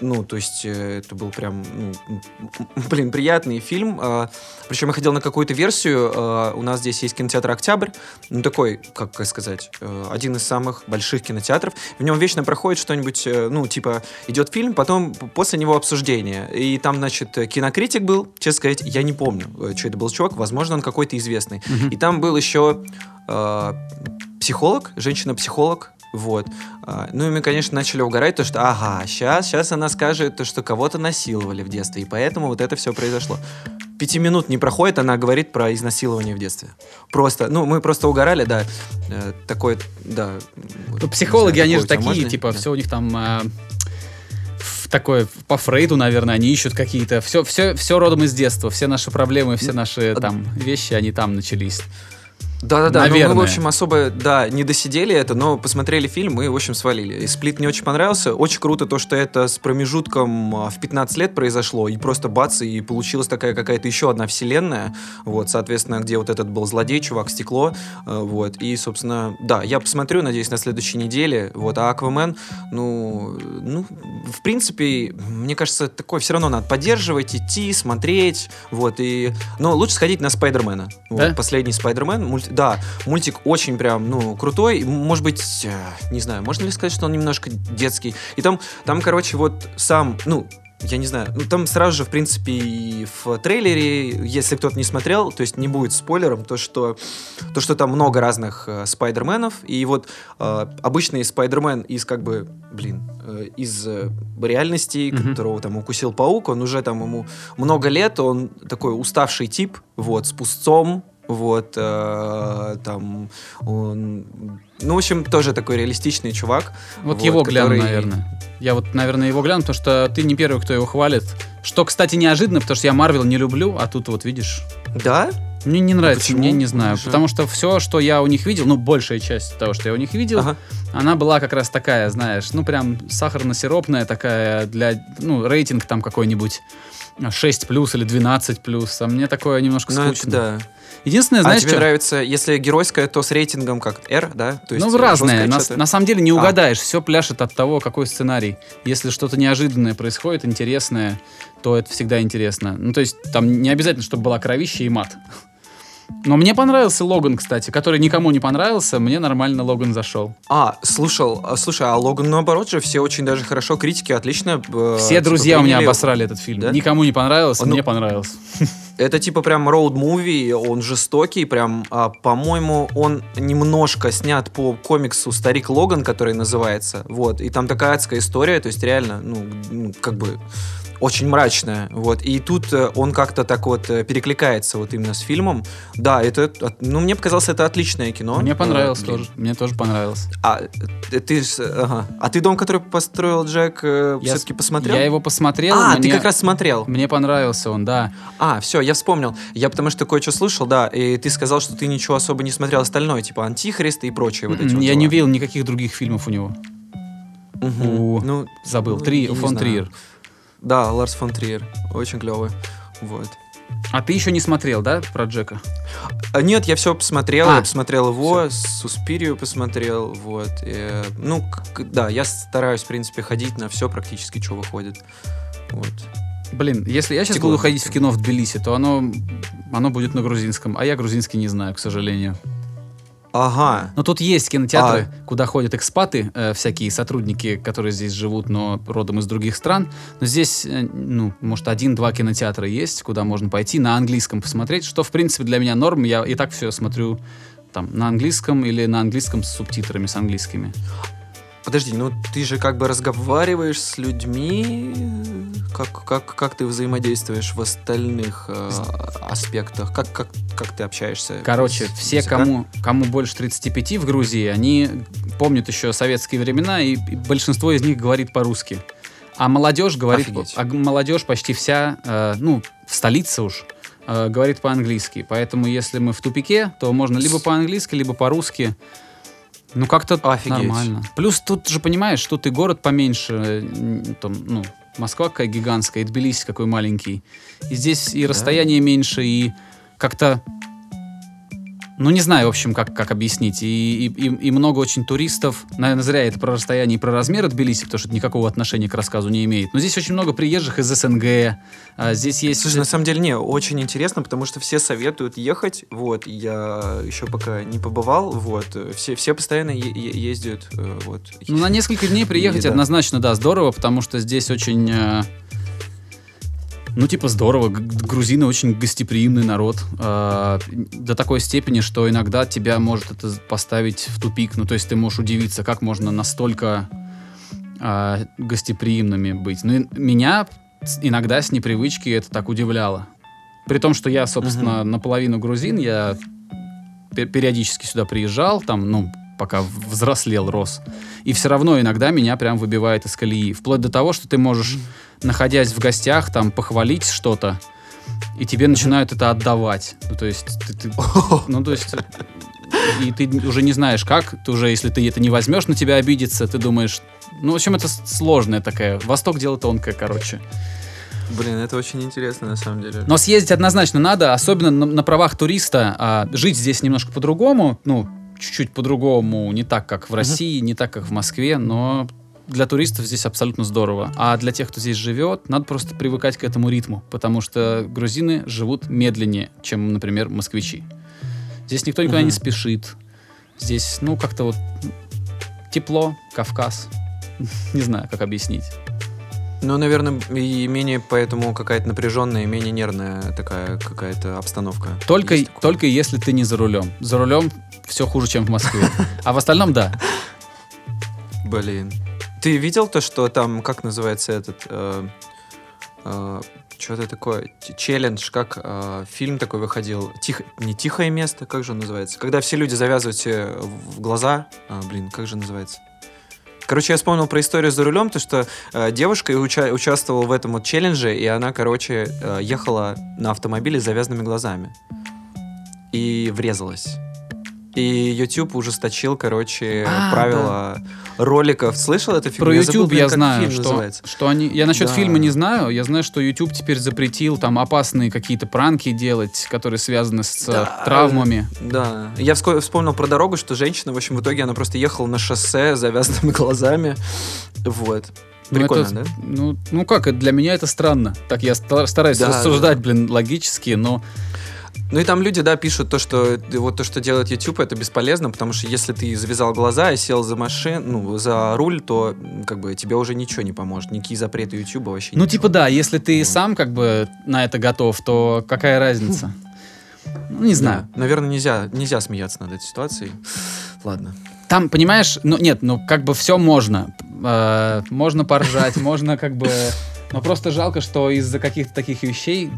ну, то есть э, это был прям, ну, блин, приятный фильм, э, причем я ходил на какую-то версию, э, у нас здесь есть кинотеатр «Октябрь», ну, такой, как сказать, э, один из самых больших кинотеатров. В нем вечно проходит что-нибудь, э, ну, типа, идет фильм, потом после него обсуждение. И там, значит, кинокритик был, честно сказать, я не помню, что это был чувак, возможно, он какой-то известный. Мгм. И там был еще э, психолог, женщина-психолог, вот. А, Ну и мы, конечно, начали угорать, то что, ага, сейчас, сейчас она скажет, то, что кого-то насиловали в детстве, и поэтому вот это все произошло. Пяти минут не проходит, она говорит про изнасилование в детстве. Просто, ну, мы просто угорали, да. Э, Такой, да. Ну, психологи, знаю, они же такие, можно? типа, Да. все у них там... а, в такое по Фрейду, наверное, они ищут какие-то все, все, все родом из детства, все наши проблемы, все наши там вещи, они там начались. Да-да-да, ну, мы, Наверное. в общем, особо, да, не досидели это, но посмотрели фильм и, в общем, свалили. И «Сплит» мне очень понравился. Очень круто то, что это с промежутком а, в 15 лет произошло, и просто бац, и получилась такая какая-то еще одна вселенная, вот, соответственно, где вот этот был злодей, чувак, стекло, э, вот, и, собственно, да, я посмотрю, надеюсь, на следующей неделе, вот, а «Аквамен», ну, ну, в принципе, мне кажется, такое все равно надо поддерживать, идти, смотреть, вот, и, но лучше сходить на «Спайдермена», вот, Да? последний «Спайдермен», мульт- да, мультик очень прям, ну, крутой. Может быть, э, не знаю, можно ли сказать, что он немножко детский. И там, там, короче, вот сам, ну, я не знаю, ну, там сразу же, в принципе, и в трейлере, если кто-то не смотрел, то есть не будет спойлером, то, что, то, что там много разных э, спайдерменов, и вот э, обычный спайдермен из, как бы, блин, э, из э, реальности, Мгм. которого там укусил паук, он уже там ему много лет, он такой уставший тип, вот, с пустцом, вот, э, там, он, ну, в общем, тоже такой реалистичный чувак. Вот, его гляну, который- наверное. Я вот, наверное, его гляну, потому что ты не первый, кто его хвалит. Что, кстати, неожиданно, потому что я Марвел не люблю, а тут вот видишь. Да? Мне не нравится, почему? мне не знаю. Хорошо. Потому что все, что я у них видел, ну, большая часть того, что я у них видел, Ага. она была как раз такая, знаешь, ну, прям сахарно-сиропная такая для, ну, рейтинг там какой-нибудь 6 плюс или 12 плюс, а мне такое немножко Ну, это скучно. да. Единственное, а знаешь, тебе что? нравится, если геройская, то с рейтингом как R, да? То есть, ну, разное. На, на самом деле не А. угадаешь. Все пляшет от того, какой сценарий. Если что-то неожиданное происходит, интересное, то это всегда интересно. Ну, то есть, там не обязательно, чтобы была кровища и мат. Но мне понравился Логан, кстати, который никому не понравился. Мне нормально Логан зашел. А, слушал, а, слушай, а Логан наоборот же, все очень даже хорошо, критики отлично. э, Все типа, друзья у меня обосрали этот фильм. Да? Никому не понравился, А, ну- мне понравился. Это типа прям роуд-муви, он жестокий, прям, а, по-моему, он немножко снят по комиксу «Старик Логан», который называется, вот, и там такая адская история, то есть реально, ну, как бы очень мрачная, вот, и тут э, он как-то так вот э, перекликается вот именно с фильмом, да, это, ну, мне показалось, это отличное кино. Мне понравилось Э, тоже. Мне тоже понравилось. А ты, ага. а ты дом, который построил Джек, все-таки посмотрел? Я его посмотрел. а, ты мне- как раз смотрел. Мне понравился он, да. А, все, я вспомнил. Я потому что кое-что слышал, да, и ты сказал, что ты ничего особо не смотрел остальное, типа Антихрист и прочее вот эти вот я не видел никаких других фильмов у него. Мгм. у- Ну, Забыл. ну, Три, фон. Триер. Да, Ларс фон Триер. Очень клевый. Вот. А ты еще не смотрел, да, про Джека? А, нет, я все посмотрел, А, я посмотрел его, Суспирию посмотрел, вот. э, ну, да, я стараюсь, в принципе, ходить на все практически, что выходит. Вот. Блин, если я сейчас Стекло. буду ходить в кино в Тбилиси, то оно, оно будет на грузинском, а я грузинский не знаю, к сожалению. Ага. Но тут есть кинотеатры, А. куда ходят экспаты, э, всякие сотрудники, которые здесь живут, но родом из других стран. Но здесь, э, ну, может, один-два кинотеатра есть, куда можно пойти на английском посмотреть, что, в принципе, для меня норм. Я и так все смотрю там на английском или на английском с субтитрами, с английскими. Подожди, ну ты же как бы разговариваешь с людьми, как, как, как ты взаимодействуешь в остальных э, аспектах, как, как, как ты общаешься? Короче, с все, кому, кому больше 35 в Грузии, они помнят еще советские времена, и, и большинство из них говорит по-русски. А молодежь говорит, Офигеть. а молодежь почти вся, э, ну, в столице уж, э, говорит по-английски. Поэтому, если мы в тупике, то можно либо по-английски, либо по-русски. Ну, как-то Офигеть. нормально. Плюс тут же, понимаешь, тут и город поменьше, э, там, ну, Москва какая гигантская, и Тбилиси какой маленький. И здесь и расстояние меньше, и как-то... Ну, не знаю, в общем, как, как объяснить. И, и, и- много очень туристов. Наверное, зря это про расстояние и про размеры Тбилиси, потому что это никакого отношения к рассказу не имеет. Но здесь очень много приезжих из СНГ. А здесь есть... Слушай, на самом деле, не, очень интересно, потому что все советуют ехать, вот, я еще пока не побывал, вот, э, все, все постоянно ездят, э, вот. Ну, на несколько дней приехать И да. однозначно, да, здорово, потому что здесь очень... ну, типа, здорово. Грузины очень гостеприимный народ. э, до такой степени, что иногда тебя может это поставить в тупик. Ну, то есть ты можешь удивиться, как можно настолько э, гостеприимными быть. Ну, меня иногда с непривычки это так удивляло. При том, что я, собственно, наполовину грузин, я пе- периодически сюда приезжал, там, ну, пока взрослел, рос. И все равно иногда меня прям выбивает из колеи. Вплоть до того, что ты можешь, находясь в гостях, там, похвалить что-то, и тебе начинают это отдавать. Ну, то есть, ты, ты- ну, то есть, и ты уже не знаешь, как, ты уже, если ты это не возьмешь, на тебя обидится, ты думаешь, ну, в общем, это сложная такая, Восток дело тонкое, короче. Блин, это очень интересно на самом деле. Но съездить однозначно надо, особенно на, на правах туриста. А, жить здесь немножко по-другому, ну, чуть-чуть по-другому, не так, как в России, не так, как в Москве, но для туристов здесь абсолютно здорово. А для тех, кто здесь живет, надо просто привыкать к этому ритму, потому что грузины живут медленнее, чем, например, москвичи. Здесь никто никуда не спешит. Здесь, ну, как-то вот тепло, Кавказ. Не знаю, как объяснить. Ну, наверное, и менее поэтому какая-то напряженная, менее нервная такая какая-то обстановка. Только, только если ты не за рулем. За рулем все хуже, чем в Москве. А в остальном, да. Блин. Ты видел то, что там, как называется этот... что-то такое, челлендж, как э, фильм такой выходил, Тихо, не тихое место, как же он называется? Когда все люди завязывают себе в глаза, А, блин, как же называется? Короче, я вспомнил про историю за рулем, то что э, девушка уча- участвовала в этом вот челлендже, и она, короче, э, ехала на автомобиле с завязанными глазами и врезалась. И YouTube ужесточил, короче, А, правила роликов. Слышал эту фигню? Про Я забыл, YouTube блин, я знаю, что, называется. что они... Я насчет Да. фильма не знаю. Я знаю, что YouTube теперь запретил там опасные какие-то пранки делать, которые связаны с э, Да. травмами. Да. Я вспомнил про дорогу, что женщина, в общем, в итоге она просто ехала на шоссе с завязанными глазами. Вот. Ну, Прикольно, это- да? Ну, ну как, для меня это странно. Так я ста- стараюсь Да, рассуждать, блин, логически, но... Ну и там люди, да, пишут то, что э, вот то, что делает YouTube, это бесполезно, потому что если ты завязал глаза и сел за машин, ну, за руль, то как бы тебе уже ничего не поможет. Никакие запреты YouTube вообще Ну, ничего. типа, да, если ты Вот. сам как бы на это готов, то какая разница? Ну, не знаю. Да. Наверное, нельзя, нельзя смеяться над этой ситуацией. Ладно. Там, понимаешь, ну нет, ну как бы все можно. Э, можно поржать, можно как бы... Но просто жалко, что из-за каких-то таких вещей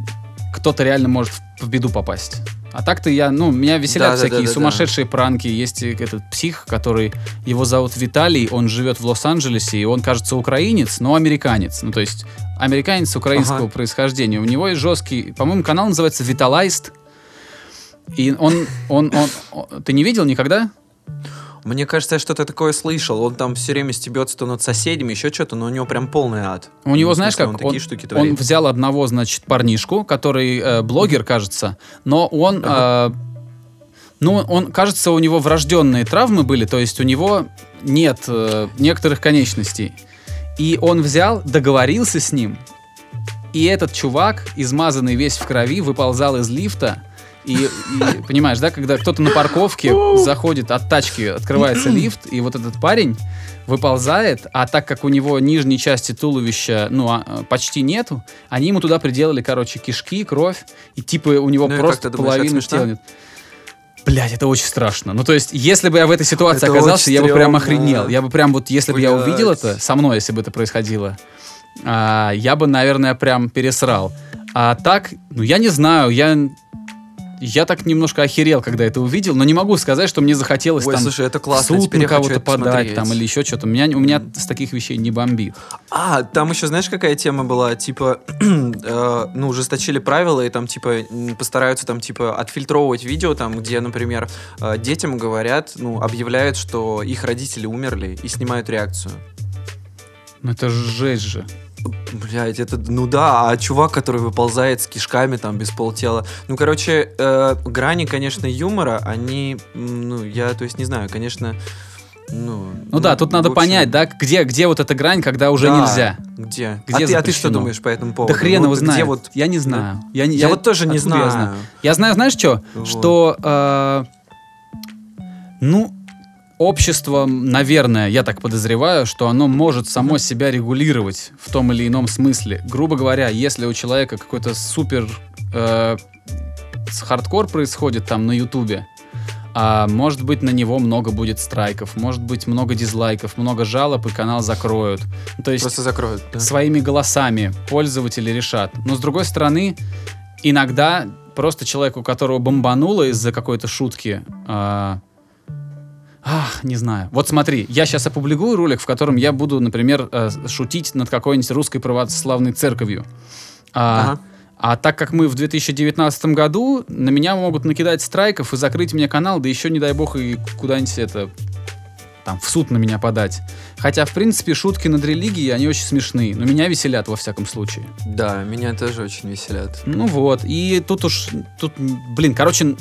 кто-то реально может в беду попасть. А так-то я, ну, меня веселят всякие Да-да-да-да-да. сумасшедшие пранки. Есть этот псих, который, его зовут Виталий, он живет в Лос-Анджелесе, и он, кажется, украинец, но американец. Ну, то есть американец украинского Ага. происхождения. У него есть жесткий, по-моему, канал называется Виталайст. И он, он, он, он- ты не видел никогда? Мне кажется, я что-то такое слышал. Он там все время стебется то над соседями, еще что-то, но у него прям полный ад. У него, Ну, знаешь смысле, как, он такие он, штуки он взял одного, значит, парнишку, который э, блогер, кажется, но он, э, ну, он, кажется, у него врожденные травмы были, то есть у него нет э, некоторых конечностей. И он взял, договорился с ним, и этот чувак, измазанный весь в крови, выползал из лифта, и, и, понимаешь, да, когда кто-то на парковке заходит от тачки, открывается лифт, и вот этот парень выползает, а так как у него нижней части туловища, ну, а, а, почти нету, они ему туда приделали, короче, кишки, кровь, и типа у него Ну просто смешно? тела нет. Блять, это очень страшно. Ну, то есть, если бы я в этой ситуации Это оказался, я бы прям охренел. Я бы прям вот, если бы я увидел это, со мной, если бы это происходило, а, я бы, наверное, прям пересрал. А так, ну, я не знаю, я... Я так немножко охерел, когда это увидел, но не могу сказать, что мне захотелось Ой, там слушай, это классно. суд на кого-то подать посмотреть. там или еще что-то. Меня, у меня с таких вещей не бомбит. А, там еще знаешь, какая тема была? Типа, э, ну, ужесточили правила, и там, типа, постараются там, типа, отфильтровывать видео, там, где, например, э, детям говорят, ну, объявляют, что их родители умерли, и снимают реакцию. Ну это жесть же. Блять, это, ну да, а чувак, который выползает с кишками там без полтела. Ну, короче, э, грани, конечно, юмора, они, ну, я, то есть, не знаю, конечно, ну... Ну, да, тут надо общем, понять, да, где, где вот эта грань, когда уже да, нельзя. Где? Где а, ты, а ты что думаешь по этому поводу? Да хрен Ну, его вот где знает. вот Я не знаю. Я, не- Я вот тоже не откуда я знаю. Я знаю, знаешь что? Вот. Что, э, ну, общество, наверное, я так подозреваю, что оно может само себя регулировать в том или ином смысле. Грубо говоря, если у человека какой-то супер э, хардкор происходит там на Ютубе, а может быть на него много будет страйков, может быть много дизлайков, много жалоб и канал закроют. То есть Просто закроют. да? своими голосами пользователи решат. Но с другой стороны, иногда просто человеку, которого бомбануло из-за какой-то шутки, а, Ах, не знаю. Вот смотри, я сейчас опубликую ролик, в котором я буду, например, э, шутить над какой-нибудь русской православной церковью. А, Ага. а так как мы в 2019 году, на меня могут накидать страйков и закрыть мне канал, да еще, не дай бог, и куда-нибудь это там в суд на меня подать. Хотя, в принципе, шутки над религией, они очень смешные, но меня веселят во всяком случае. Да, меня тоже очень веселят. Ну вот, и тут уж, тут, блин, короче,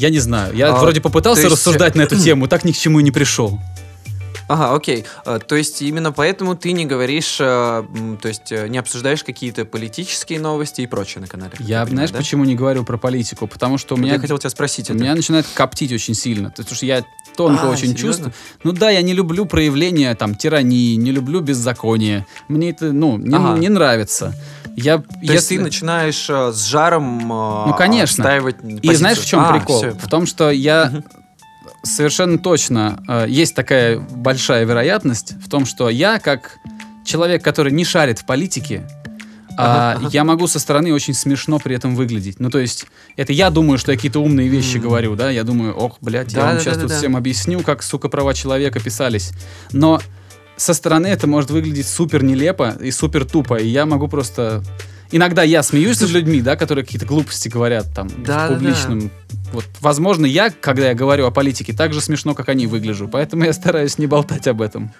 я не знаю, я А, вроде попытался есть- рассуждать на эту тему, так ни к чему и не пришел. Ага, окей. А, То есть именно поэтому ты не говоришь, м, то есть э, не обсуждаешь какие-то политические новости и прочее на канале. Я, понимаю, знаешь, да? почему не говорю про политику? Потому что у меня, Я хотел тебя спросить у это. меня начинает коптить очень сильно. Потому что я тонко А, очень серьезно? чувствую. Ну да, я не люблю проявления там тирании, не люблю беззакония. Мне это, ну, не, Ага. не нравится. Я, То есть ты если- начинаешь а, с жаром а, Ну, конечно. отстаивать И позицию. знаешь, в чем А, прикол? всё. В том, что я Мгм. совершенно точно э, есть такая большая вероятность в том, что я, как человек, который не шарит в политике, а, Ага, ага. я могу со стороны очень смешно при этом выглядеть. Ну, то есть, это я думаю, что я какие-то умные вещи М. говорю, да? Я думаю, ох, блядь, я Да, вам да, сейчас да, тут да. всем объясню, как, сука, права человека писались. Но со стороны это может выглядеть супер нелепо и супер тупо, и я могу просто... Иногда я смеюсь над людьми, да, которые какие-то глупости говорят там Да, в да, да. публичном. Вот, возможно, я, когда я говорю о политике, так же смешно, как они выгляжу, поэтому я стараюсь не болтать об этом.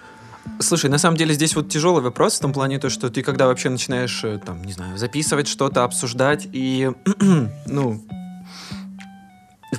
Слушай, на самом деле здесь вот тяжелый вопрос в том плане, то, что ты когда вообще начинаешь, э, там, не знаю, записывать что-то, обсуждать, и, ну,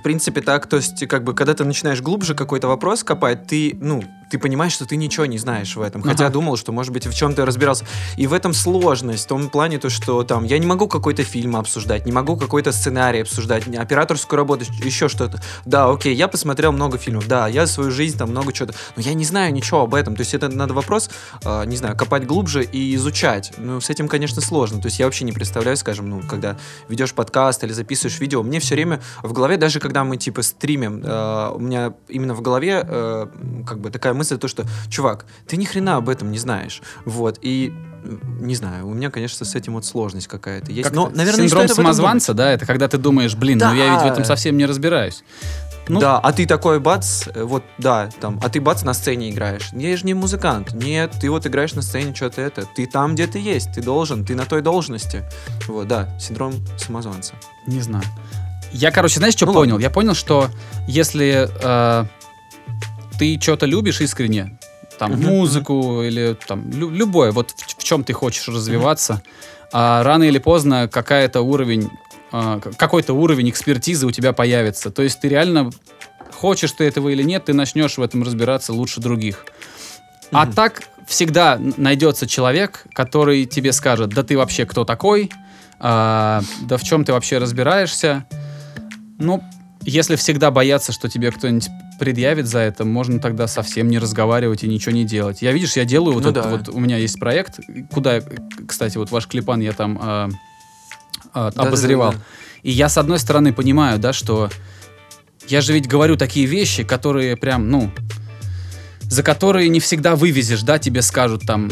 в принципе, так, то есть, как бы, когда ты начинаешь глубже какой-то вопрос копать, ты, ну, ты понимаешь, что ты ничего не знаешь в этом. Хотя Ага. думал, что, может быть, в чем-то разбирался. И в этом сложность, в том плане, то, что там, я не могу какой-то фильм обсуждать, не могу какой-то сценарий обсуждать, операторскую работу, еще что-то. Да, окей, я посмотрел много фильмов, да, я свою жизнь там много чего-то, но я не знаю ничего об этом. То есть это надо вопрос, э, не знаю, копать глубже и изучать. Ну, с этим, конечно, сложно. То есть я вообще не представляю, скажем, ну, когда ведешь подкаст или записываешь видео, мне все время в голове, даже когда мы, типа, стримим, э, у меня именно в голове, э, как бы, такая мысль, то, что, чувак, ты ни хрена об этом не знаешь. Вот, и не знаю, у меня, конечно, с этим вот сложность какая-то есть. Как Но, наверное, синдром самозванца, да, это когда ты думаешь, блин, ну я ведь в этом Да. совсем не разбираюсь. Ну, да, а ты такой бац, э, вот, да, там, а ты бац на сцене играешь. Я же не музыкант. Нет, ты вот играешь на сцене что-то это. Ты там, где ты есть, ты должен, ты на той должности. Вот, да, синдром самозванца. Не знаю. Я, короче, знаешь, что Ну, понял? Я понял, что если э, ты что-то любишь искренне, там, Мгм, музыку или там лю- любое, вот в, чем ты хочешь развиваться, а рано или поздно какая-то уровень, к- какой-то уровень экспертизы у тебя появится. То есть ты реально хочешь ты этого или нет, ты начнешь в этом разбираться лучше других. А Мгм. так всегда найдется человек, который тебе скажет, да ты вообще кто такой, А, да в чем ты вообще разбираешься. Ну, если всегда бояться, что тебе кто-нибудь предъявит за это, можно тогда совсем не разговаривать и ничего не делать. Я, видишь, я делаю вот Ну это да. вот, у меня есть проект, куда, кстати, вот ваш клипан я там а, Да-да-да-да. обозревал. И я, с одной стороны, понимаю, да, что я же ведь говорю такие вещи, которые прям, ну, за которые не всегда вывезешь, да, тебе скажут там,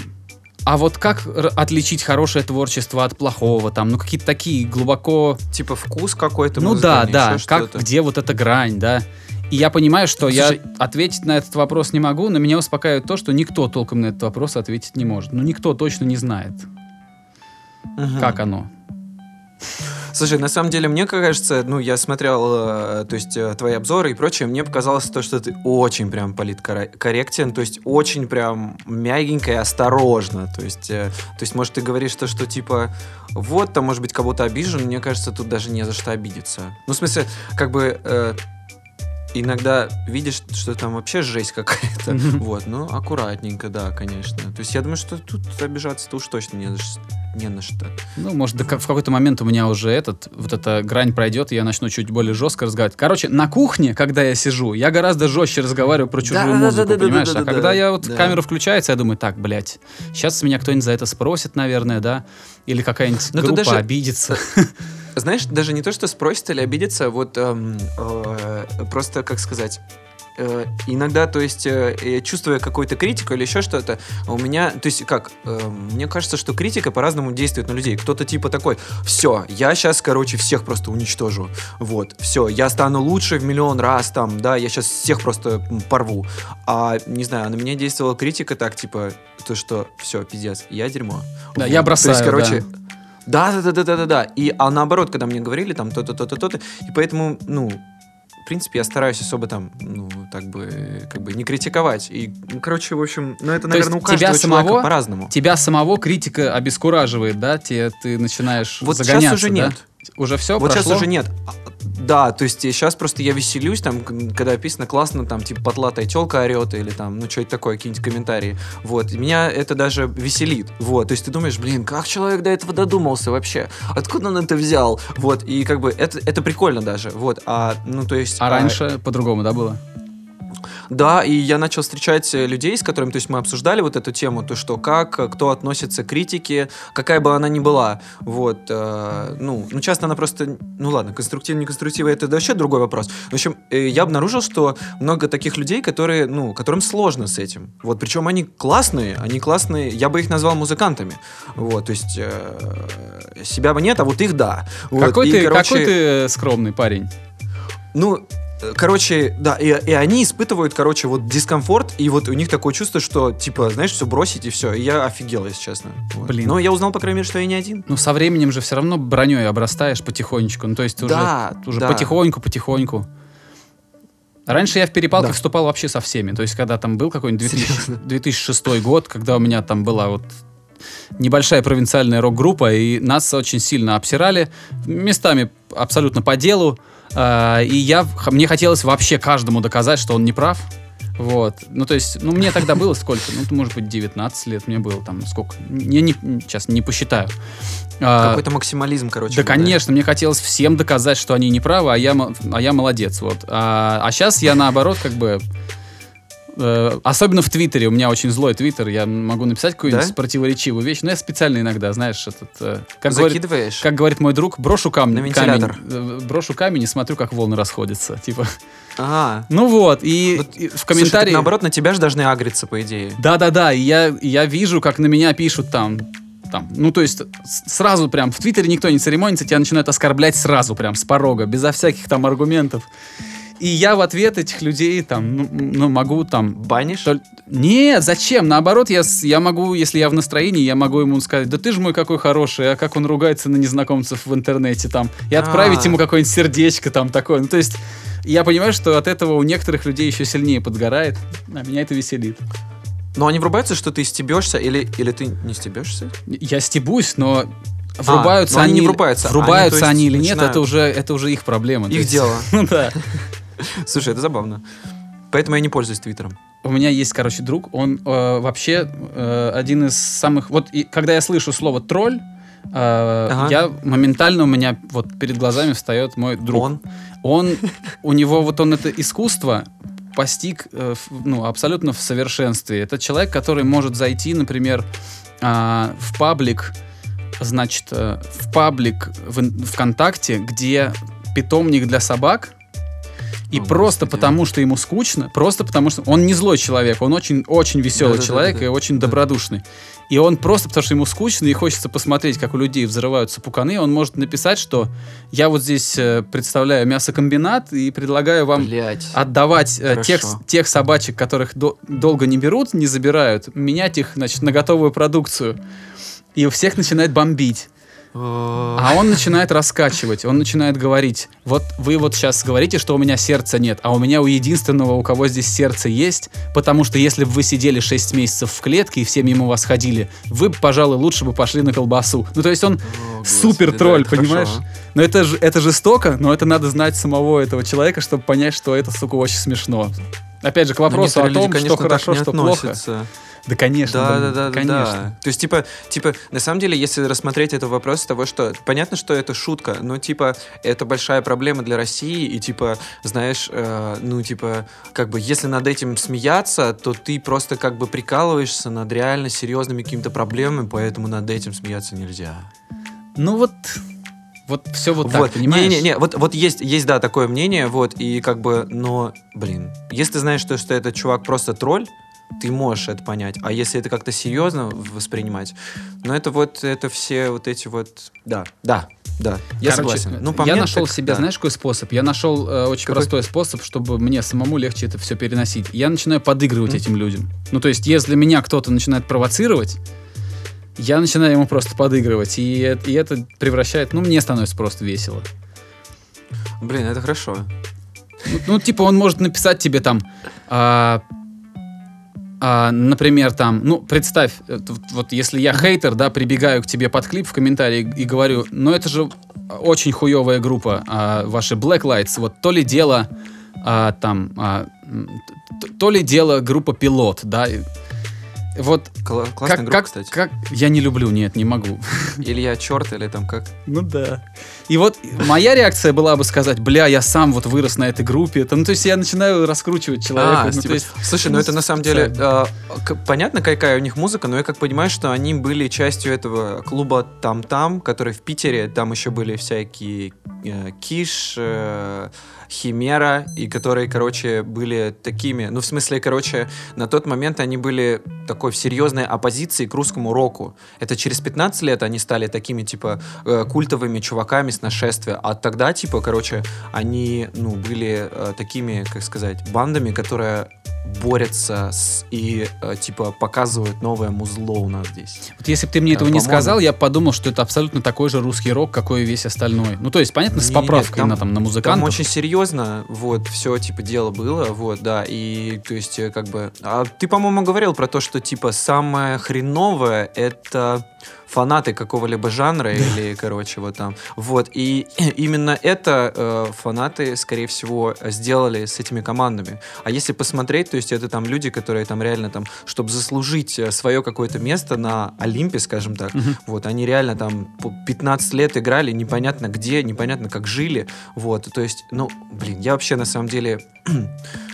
а вот как отличить хорошее творчество от плохого, там, ну, какие-то такие глубоко... Типа вкус какой-то Ну да, да, как, где вот эта грань, да. И я понимаю, что Слушай- я ответить на этот вопрос не могу, но меня успокаивает то, что никто толком на этот вопрос ответить не может. Ну, никто точно не знает, Мгм. как оно. Слушай, на самом деле, мне кажется, ну, я смотрел, э, то есть, э, твои обзоры и прочее, мне показалось то, что ты очень прям политкорректен, то есть, очень прям мягенько и осторожно, то есть, э, то есть, может, ты говоришь то, что, типа, вот, там, может быть, кого-то обижен, мне кажется, тут даже не за что обидеться. Ну, в смысле, как бы... э, Иногда видишь, что там вообще жесть какая-то. Вот, ну, аккуратненько, да, конечно. То есть я думаю, что тут обижаться-то уж точно не на ш- не на что. Ну, может, да в какой-то момент у меня уже этот, вот эта грань пройдет, и я начну чуть более жестко разговаривать. Короче, на кухне, когда я сижу, я гораздо жестче разговариваю про чужую Да-да-да-да-да-да-да-да. музыку, понимаешь? А Да-да-да-да-да. когда я вот Да. камера включается, я думаю, так, блядь, сейчас меня кто-нибудь за это спросит, наверное, да? Или какая-нибудь Но тут группа даже- обидится. Знаешь, даже не то, что спросит или обидится, вот эм, э, просто, как сказать, э, иногда, то есть, э, э, чувствуя какую-то критику или еще что-то, у меня, то есть, как, э, мне кажется, что критика по-разному действует на людей. Кто-то типа такой, все, я сейчас, короче, всех просто уничтожу. Вот, все, я стану лучше в миллион раз там, да, я сейчас всех просто порву. А, не знаю, на меня действовала критика так, типа, то, что все, пиздец, я дерьмо. Да, Вот. я То бросаю, есть, короче, да. да, да, да, да, да, да, да. И а наоборот, когда мне говорили там то-то, то-то, то-то, и поэтому, ну, в принципе, я стараюсь особо там, ну, так бы, как бы не критиковать. И, ну, короче, в общем, ну, это, То наверное, у каждого тебя самого- по-разному. Тебя самого критика обескураживает, да? Тебе ты начинаешь Вот сейчас загоняться, уже да? нет. Уже все Вот прошло? сейчас уже нет. А, Да, то есть сейчас просто я веселюсь, там, когда описано классно, там, типа, потлатая телка орет, или там, ну, что-то такое, какие-нибудь комментарии. Вот, и меня это даже веселит. Вот, то есть ты думаешь, блин, как человек до этого додумался вообще? Откуда он это взял? Вот, и как бы это, это прикольно даже. Вот, а, ну, то есть... А раньше по-другому, да, было? Да, и я начал встречать э, людей, с которыми, то есть мы обсуждали вот эту тему, то что как, э, кто относится к критике, какая бы она ни была, вот, э, ну, ну часто она просто, ну ладно, конструктивно, не конструктивно, это вообще другой вопрос. В общем, э, я обнаружил, что много таких людей, которые, ну, которым сложно с этим, вот, причем они классные, они классные, я бы их назвал музыкантами, вот, то есть э, себя бы нет, а вот их да. Вот, какой, и, ты, короче, какой ты скромный парень. ну, э, короче, да, и, и они испытывают, короче, вот дискомфорт, и вот у них такое чувство, что, типа, знаешь, все бросить и все. И я офигел, если честно. Вот. Блин. Но я узнал, по крайней мере, что я не один. Ну, со временем же все равно броней обрастаешь потихонечку. Ну, то есть ты Да, уже, уже да. потихоньку, потихоньку. Раньше я в перепалках Да. вступал вообще со всеми. То есть, когда там был какой-нибудь 2000 Серьезно? 2006 год, когда у меня там была вот небольшая провинциальная рок-группа, и нас очень сильно обсирали, местами абсолютно по делу. А, и я, мне хотелось вообще каждому доказать, что он не прав. Вот. Ну, то есть, ну, мне тогда было сколько? Ну, может быть, 19 лет мне было там сколько? Я не, сейчас не посчитаю. А, Какой-то максимализм, короче. да, был, конечно, мне хотелось всем доказать, что они не правы, а я, а я молодец. Вот. А, сейчас я наоборот, как бы. Э, особенно в Твиттере, у меня очень злой Твиттер, я могу написать какую-нибудь Да? противоречивую вещь, но я специально иногда, знаешь, этот, э, как, говорит, Закидываешь? как говорит мой друг, брошу камень, На вентилятор. камень, э, брошу камень и смотрю, как волны расходятся, типа. Ага. Ну вот, и, Вот, и в Слушай, так наоборот, на тебя же должны агриться, по идее. Да-да-да, и я, я вижу, как на меня пишут там, там, ну, то есть сразу прям в Твиттере никто не церемонится, тебя начинают оскорблять сразу прям с порога, безо всяких там аргументов. И я в ответ этих людей там, ну, ну, могу там... Банишь? толь- Нет, зачем? Наоборот, я, я могу, если я в настроении, я могу ему сказать, да ты же мой какой хороший, а как он ругается на незнакомцев в интернете там, и отправить А. ему какое-нибудь сердечко там такое. Ну, то есть я понимаю, что от этого у некоторых людей еще сильнее подгорает, а меня это веселит. Но они врубаются, что ты стебешься, или, или ты не стебешься? Я стебусь, но врубаются но они они, не врубаются. врубаются Они, они, или нет, начинают- это уже, это уже их проблема. Их есть- дело. Ну да. Слушай, это забавно. Поэтому я не пользуюсь Твиттером. У меня есть, короче, друг, он э, вообще э, один из самых... Вот и, когда я слышу слово «тролль», э, Ага. я моментально, у меня вот перед глазами встает мой друг. Он? Он, у него вот он это искусство постиг э, ну, абсолютно в совершенстве. Это человек, который может зайти, например, а, в паблик, значит, э, в паблик в ВКонтакте, где питомник для собак, и О, просто Господи. потому, что ему скучно, просто потому, что он не злой человек, он очень, очень веселый Да-да-да-да-да. человек и очень Да. добродушный. И он просто, потому что ему скучно и хочется посмотреть, как у людей взрываются пуканы, он может написать, что я вот здесь э, представляю мясокомбинат и предлагаю вам Блять. отдавать э, тех, тех собачек, которых до- долго не берут, не забирают, менять их, значит, на готовую продукцию. И у всех начинает бомбить. А он начинает раскачивать, он начинает говорить, вот вы вот сейчас говорите, что у меня сердца нет, а у меня у единственного, у кого здесь сердце есть, потому что если бы вы сидели 6 месяцев в клетке и все мимо вас ходили, вы бы, пожалуй, лучше бы пошли на колбасу. Ну, то есть он О, супер тролль, да, понимаешь? хорошо, Но это, это жестоко, но это надо знать самого этого человека, чтобы понять, что это, сука, очень смешно. Опять же, к вопросу о том, люди, что конечно, так хорошо, что плохо. относятся. Да, конечно. Да, да, да, да, конечно. да. То есть, типа, типа, на самом деле, если рассмотреть этот вопрос того, что понятно, что это шутка, но типа это большая проблема для России, и типа, знаешь, э, ну типа, как бы, если над этим смеяться, то ты просто как бы прикалываешься над реально серьезными какими-то проблемами, поэтому над этим смеяться нельзя. Ну вот, Вот все вот, вот. так, понимаешь? Не-не-не, вот, вот есть, есть, да, такое мнение, вот, и как бы, но, блин, если ты знаешь, что, что этот чувак просто тролль, ты можешь это понять. А если это как-то серьезно воспринимать, ну это вот, это все вот эти вот, да, да, да, я Короче, согласен. Ну, по я мне, нашел так, себе, да. знаешь, какой способ? Я нашел э, очень Какой? простой способ, чтобы мне самому легче это все переносить. Я начинаю подыгрывать Мгм. этим людям. Ну, то есть, если меня кто-то начинает провоцировать, я начинаю ему просто подыгрывать. И, это- и это превращает, ну, мне становится просто весело. Блин, это хорошо. Ну, ну, типа, он может написать тебе там, а, а, например, там, ну, представь, э, т- вот если я хейтер, да, прибегаю к тебе под клип в комментарии и говорю, ну, это же очень хуевая группа, а, ваши Black Lights, вот то ли дело, а, там, а, то ли дело группа Пилот, да, вот Кла- классная как, группа, как, кстати. как, я не люблю, нет, не могу. Илья Черт или там как. Ну да. И вот моя реакция была бы сказать, бля, я сам вот вырос на этой группе. Это, ну, то есть я начинаю раскручивать человека. А, ну, типа, то есть, Слушай, ну ну, это на самом деле э, понятно, какая у них музыка, но я как понимаю, что они были частью этого клуба Там-Там, который в Питере, там еще были всякие э, Киш, э, Химера, и которые, короче, были такими, ну в смысле, короче, на тот момент они были такой в серьезной оппозиции к русскому року. Это через 15 лет они стали такими, типа, э, культовыми чуваками с нашествия, а тогда, типа, короче, они, ну, были э, такими, как сказать, бандами, которые борются с, и, э, типа, показывают новое музло у нас здесь. вот если бы ты мне этого э, не по-моему- сказал, я подумал, что это абсолютно такой же русский рок, какой и весь остальной. Ну, то есть, понятно, с Не-не-не, поправкой там- на, там, на Там музыкантов. очень серьезно, вот, все, типа, дело было, вот, да, и, то есть, э, как бы... А ты, по-моему, говорил про то, что, типа, самое хреновое — это фанаты какого-либо жанра или, короче, вот там. Вот, и именно это э, фанаты, скорее всего, сделали с этими командами. А если посмотреть, то есть это там люди, которые там реально там, чтобы заслужить свое какое-то место на Олимпе, скажем так, Мгм. вот, они реально там по 15 лет играли, непонятно где, непонятно как жили, вот, то есть, ну, блин, я вообще на самом деле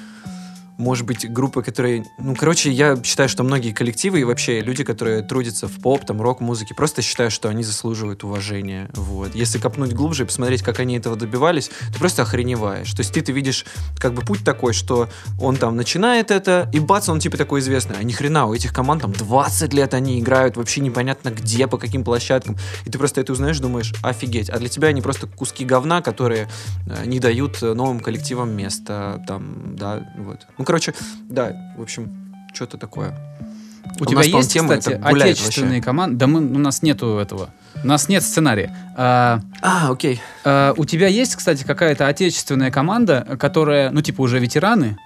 может быть, группы, которые... Ну, короче, я считаю, что многие коллективы и вообще люди, которые трудятся в поп, там, рок-музыке, просто считаю, что они заслуживают уважения. Вот. Если копнуть глубже и посмотреть, как они этого добивались, ты просто охреневаешь. То есть ты, ты видишь как бы путь такой, что он там начинает это, и бац, он типа такой известный. А ни хрена, у этих команд там 20 лет они играют вообще непонятно где, по каким площадкам. И ты просто это узнаешь, думаешь, офигеть. А для тебя они просто куски говна, которые э, не дают э, новым коллективам места. Там, да, вот. Ну, короче, да, в общем, что-то такое. У, У тебя есть, тема кстати, отечественные команды? Да мы, у нас нету этого. У нас нет сценария. А, А, окей. а, у тебя есть, кстати, какая-то отечественная команда, которая, ну, типа, уже ветераны,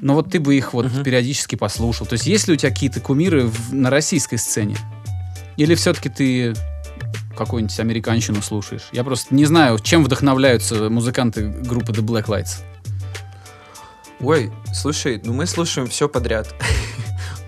но вот ты бы их вот Мгм. периодически послушал. То есть есть ли у тебя какие-то кумиры в- на российской сцене? Или все-таки ты какую-нибудь американщину слушаешь? Я просто не знаю, чем вдохновляются музыканты группы The Black Lights. Ой, слушай, ну мы слушаем все подряд.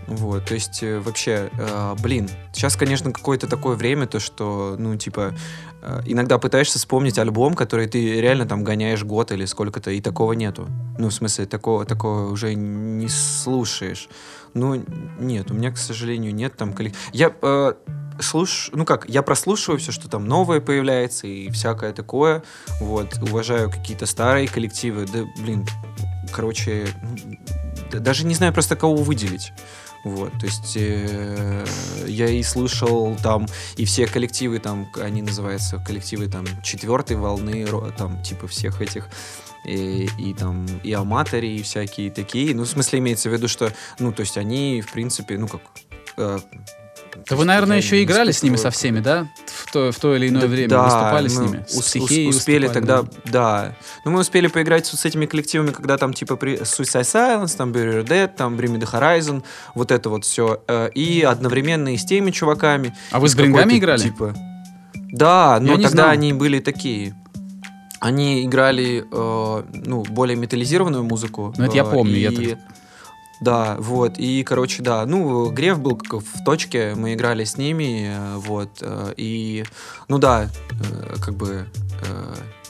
Вот, то есть э, вообще, э, блин, сейчас, конечно, какое-то такое время, то что, ну, типа, э, иногда пытаешься вспомнить альбом, который ты реально там гоняешь год или сколько-то, и такого нету. Ну, в смысле, такого, такого уже не слушаешь. Ну, нет, у меня, к сожалению, нет там коллек- Я э, слуш... ну как, я прослушиваю все, что там новое появляется и всякое такое. Вот, уважаю какие-то старые коллективы. Да, блин, короче, да- даже не знаю просто кого выделить. Вот, то есть э, я и слышал там, и все коллективы там, они называются коллективы там четвертой волны, там типа всех этих, и, и там и аматори, и всякие такие. Ну, в смысле имеется в виду, что, ну, то есть они, в принципе, ну как... э, Да вы, наверное, я еще играли с ними со всеми, да? В то, в то или иное Да- время да, выступали с мы ними? С «Психеей» успели тогда, да? да. Ну, мы успели поиграть с, с этими коллективами, когда там типа при Suicide Silence, там Barrier Dead, там Bring Me The Horizon, вот это вот все. И одновременно и с теми чуваками. А вы с брингами играли? Типа... Да, но тогда знал. они были такие. Они играли, э, ну, более металлизированную музыку. Ну, это я э, помню, я и- так- Да, вот, и, короче, да, ну, Греф был в точке, мы играли с ними, э, вот, э, и, ну да, э, как бы,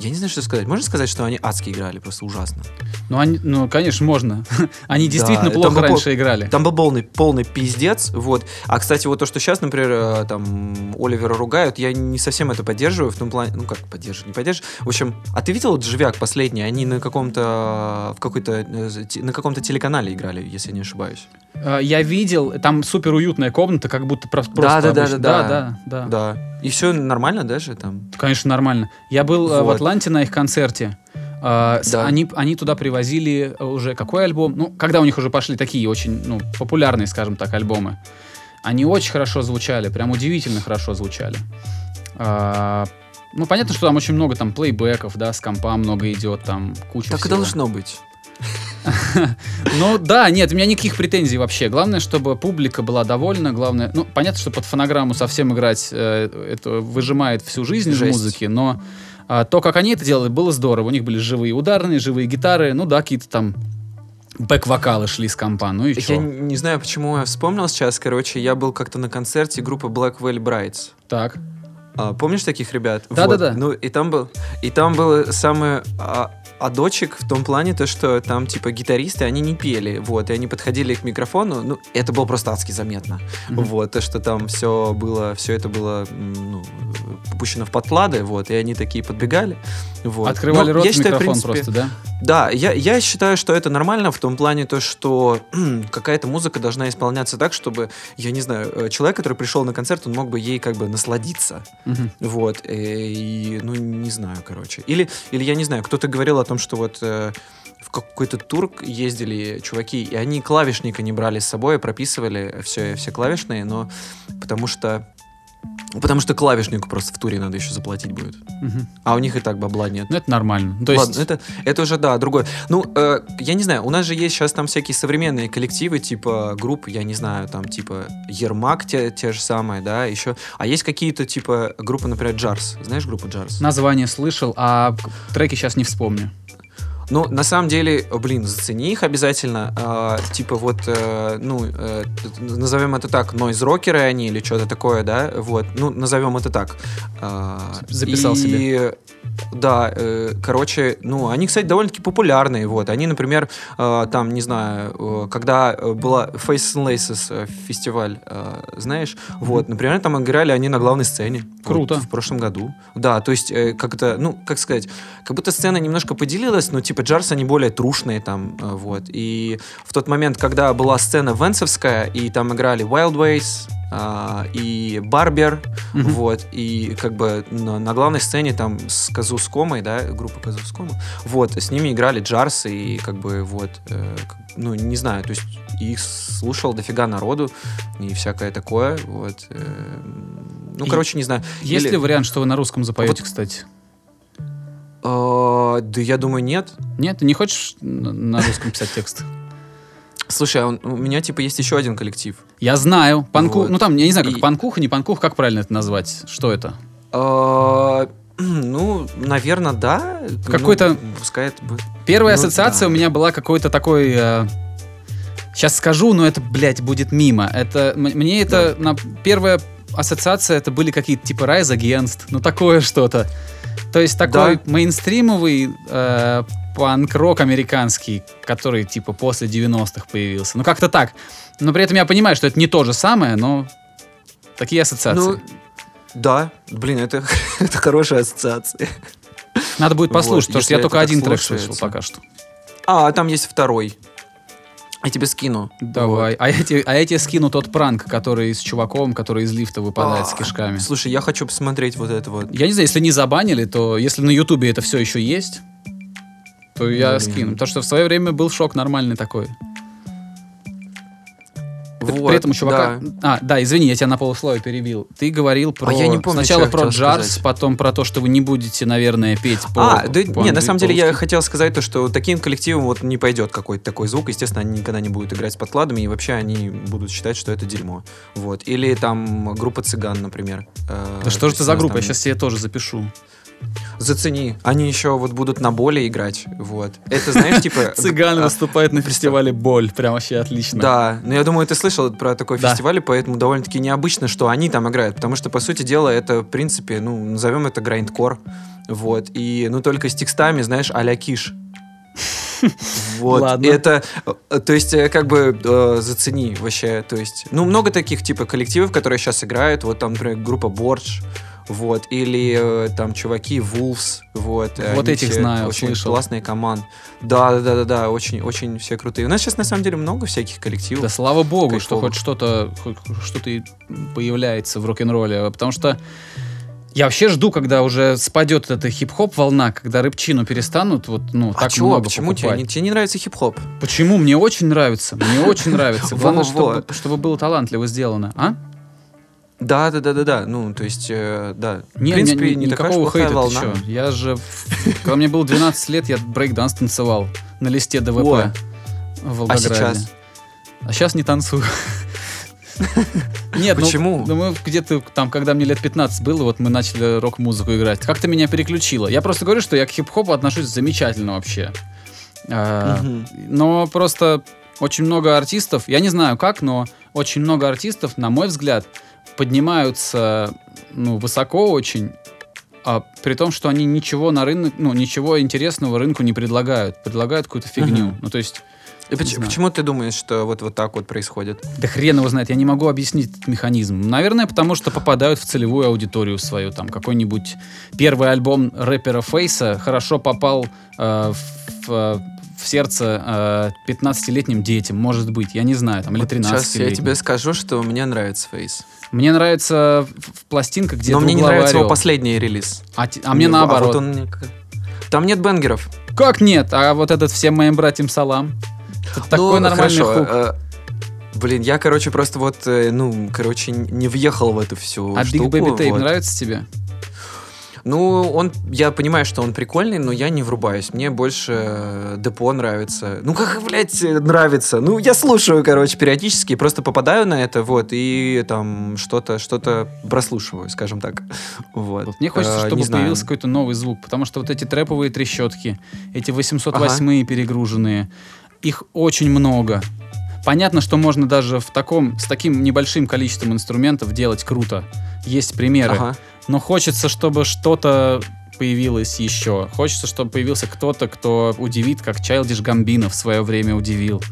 Я не знаю, что сказать. Можно сказать, что они адски играли, просто ужасно. Ну, они, ну, конечно, можно. они действительно Да, плохо раньше пол- играли. Там был полный, полный пиздец, вот. А, кстати, вот то, что сейчас, например, э, там Оливера ругают, я не совсем это поддерживаю, в том плане, ну как поддерживаю, не поддерживаю. В общем, а ты видел вот «Живяк» последний? Они на каком-то, в какой-то, э, на каком-то телеканале играли, если я не ошибаюсь. Э, Я видел, там супер уютная комната, как будто про- просто да, да, да, да, да. да, да. И все нормально даже там? Конечно, нормально. Я был э, в Вот. Атланте на их концерте. Э, Да. Они, они туда привозили э, уже какой альбом? Ну, когда у них уже пошли такие очень ну, популярные, скажем так, альбомы. Они очень хорошо звучали, прям удивительно хорошо звучали. А, ну, понятно, что там очень много там плейбеков, да, с компа много идет, там куча Так и всего. должно быть. Ну да, нет, у меня никаких претензий вообще. Главное, чтобы публика была довольна. Главное, ну понятно, что под фонограмму совсем играть э, это выжимает всю жизнь из музыки, но а, то, как они это делали, было здорово. У них были живые ударные, живые гитары, ну да, какие-то там бэк-вокалы шли с компа, ну и Я чё. не знаю, почему я вспомнил сейчас. Короче, я был как-то на концерте группы Black Veil Brides. Так. А, помнишь таких ребят? Да-да-да. Вот. Ну, и там был, и там было самое а, адочек в том плане, то, что там, типа, гитаристы, они не пели, вот, и они подходили к микрофону, ну, это было просто адски заметно, Мгм. вот, то, что там все было, все это было, ну, попущено в подклады, вот, и они такие подбегали, вот. Открывали Ну, рот я считаю, в микрофон принципе, просто, да? да, я, я считаю, что это нормально в том плане, то, что какая-то музыка должна исполняться так, чтобы, я не знаю, э, человек, который пришел на концерт, он мог бы ей как бы насладиться. Мгм. Вот, э, и, ну, не знаю, короче. Или, или я не знаю, кто-то говорил о том, что вот э, в какой-то тур ездили чуваки, и они клавишника не брали с собой, а прописывали все, все клавишные, но потому что Потому что клавишнику просто в туре надо еще заплатить будет. Мгм. А у них и так бабла нет. Ну это нормально. То есть, Ладно, это, это уже, да, другое. Ну, э, я не знаю, у нас же есть сейчас там всякие современные коллективы, типа групп, я не знаю, там, типа Ермак те, те же самые, да, еще. А есть какие-то, типа, группы, например, Джарс. Знаешь группу Джарс? название слышал, а треки сейчас не вспомню. Ну, на самом деле, блин, зацени их обязательно. А, типа вот, э, ну, э, назовем это так, нойз-рокеры они или что-то такое, да, вот. Ну, назовем это так. А, Записал и, себе. Да, э, короче, ну, они, кстати, довольно-таки популярные, вот. Они, например, э, там, не знаю, э, когда э, была Faces and Laces э, фестиваль, э, знаешь, вот, например, там играли они на главной сцене. вот, Круто. в прошлом году. Да, то есть, э, как-то, ну, как сказать, как будто сцена немножко поделилась, но типа Джарс они более трушные там, э, вот. И в тот момент, когда была сцена Венцевская, и там играли Wild Ways, а, и Барбер, Мгм. вот, и как бы на, на главной сцене там с Казускомой, да, группа Казускома, вот, с ними играли Джарс, и как бы вот, э, ну, не знаю, то есть их слушал дофига народу, и всякое такое, вот. э, ну, короче, не знаю. Есть Или- ли вариант, что вы на русском запоете, Вот- кстати? А, да я думаю, нет. Нет, ты не хочешь на русском писать текст? Слушай, а он- у меня типа есть еще один коллектив. Я знаю. Панку... Вот. Ну там, я не знаю, как И- панкуха, не панкуха, как правильно это назвать? Что это? А, Ну, наверное, да. Какой-то- Ну, пускай это будет. Первая Ну, ассоциация да. у меня была какой-то такой... сейчас скажу, но это, блядь, будет мимо. Это, мне это... На, первая ассоциация это были какие-то типа Rise Against, ну такое что-то. То есть такой Да. мейнстримовый э, панк-рок американский, который типа после 90-х появился. Ну как-то так. Но при этом я понимаю, что это не то же самое, но такие ассоциации. Ну, да. Блин, это, это хорошая ассоциация. Надо будет вот, послушать, потому что я только один трек слушается. слышал пока что. А, там есть второй. Я тебе скину. Давай. А, я тебе, а я тебе скину тот пранк, который с чуваком, который из лифта выпадает с А, кишками. Слушай, я хочу посмотреть вот это вот. Я не знаю, если не забанили, то если на Ютубе это все еще есть, то я Блин. скину. Потому что в свое время был шок нормальный такой. Вот, При этом у чувака... да. А, да, извини, я тебя на полусловие перебил. Ты говорил про... А я не помню, Сначала про джарс, сказать. потом про то, что вы не будете, наверное, петь по... А, да, по не, на самом деле я хотел сказать то, что таким коллективам вот не пойдет какой-то такой звук. Естественно, они никогда не будут играть с подкладами, и вообще они будут считать, что это дерьмо. Вот. Или там группа цыган, например. Э, Да что же то это за группа? Я сейчас себе тоже запишу. Зацени. Они еще вот будут на боле играть. Вот. Это, знаешь, типа... Цыган а, выступает на фестивале «Боль». Прям вообще отлично. Да, но я думаю, ты слышал про такой фестиваль, поэтому довольно-таки необычно, что они там играют, потому что, по сути дела, это, в принципе, ну, назовем это грайндкор, вот, и, ну, только с текстами, знаешь, а-ля киш. Вот, Ладно. это, э, то есть, э, как бы, э, зацени вообще, то есть, ну, много таких, типа, коллективов, которые сейчас играют, вот там, например, группа Бордж, вот, или э, там чуваки Wolves, вот. Вот они этих знаю, очень слышал. классные команды. Да, да, да, да, да, очень, очень все крутые. У нас сейчас на самом деле много всяких коллективов. Да слава богу, что хоть что-то что-то появляется в рок-н-ролле, потому что я вообще жду, когда уже спадет эта хип-хоп волна, когда рыбчину перестанут вот ну а так чего? много Почему тебе покупать. не, тебе не нравится хип-хоп? Почему? Мне очень нравится, мне очень нравится. Главное, чтобы было талантливо сделано, а? Да, да, да, да, да. Ну, то есть, э, да. Не, в принципе, не, не, такая никакого плохая хейта, волна. ты чё? Я же, когда мне было 12 лет, я брейкданс танцевал на листе ДВП О. в Волгограде. сейчас? А сейчас не танцую. Нет, ну, Почему? Ну, мы где-то там, когда мне лет 15 было, вот мы начали рок-музыку играть. Как-то меня переключило. Я просто говорю, что я к хип-хопу отношусь замечательно вообще. А. Но просто очень много артистов, я не знаю как, но очень много артистов, на мой взгляд, поднимаются ну, высоко очень, а при том, что они ничего на рынок, ну, ничего интересного рынку не предлагают. Предлагают какую-то фигню. Мгм. Ну, то есть, И поч- знаю. почему ты думаешь, что вот, вот так вот происходит? да хрен его знает, я не могу объяснить этот механизм. Наверное, потому что попадают в целевую аудиторию свою. Там какой-нибудь первый альбом рэпера Фейса хорошо попал э, в, э, в сердце э, 15-летним детям, может быть, я не знаю, там, или Вот 13 Сейчас я тебе скажу, что мне нравится Фейс. Мне нравится в- пластинка, где Но мне не нравится его орел. последний релиз. А, а мне Ну, наоборот. вот он Там нет бенгеров. Как нет? А вот этот всем моим братьям салам. Это такой Ну, нормальный хорошо, хук. э, Блин, я, короче, просто вот, э, ну, короче, не въехал в эту всю А Big штуку. Baby Tape вот. нравится тебе? Ну, он, я понимаю, что он прикольный, но я не врубаюсь. Мне больше э, Депо нравится. Ну, как, блядь, нравится? Ну, я слушаю, короче, периодически, просто попадаю на это, вот, и там что-то, что-то прослушиваю, скажем так. Вот. Вот Мне хочется, Э, чтобы знаю. появился какой-то новый звук, потому что вот эти трэповые трещотки, эти 808 перегруженные, их очень много. Понятно, что можно даже в таком, с таким небольшим количеством инструментов делать круто. Есть примеры. Ага. Но хочется, чтобы что-то появилось еще. Хочется, чтобы появился кто-то, кто удивит, как Childish Gambino в свое время удивил.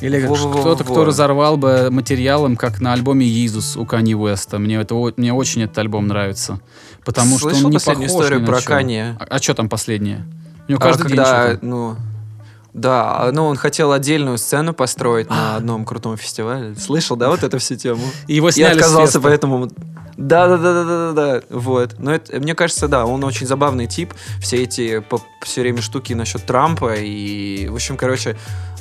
Или кто-то, кто разорвал бы материалом, как на альбоме Иисус у Кани Уэста. Мне, это, мне очень этот альбом нравится. Потому что Слышал он не последнюю похож историю ни на про чё. Канье? А, что там последнее? У него А каждый день когда, что-то. ну, да, ну он хотел отдельную сцену построить А. на одном крутом фестивале. Слышал, да, вот эту всю тему? И его Я сняли с отказался, поэтому... Да, да, да, да, да, да, да, вот. Но это, мне кажется, да, он очень забавный тип. Все эти все время штуки насчет Трампа и, в общем, короче,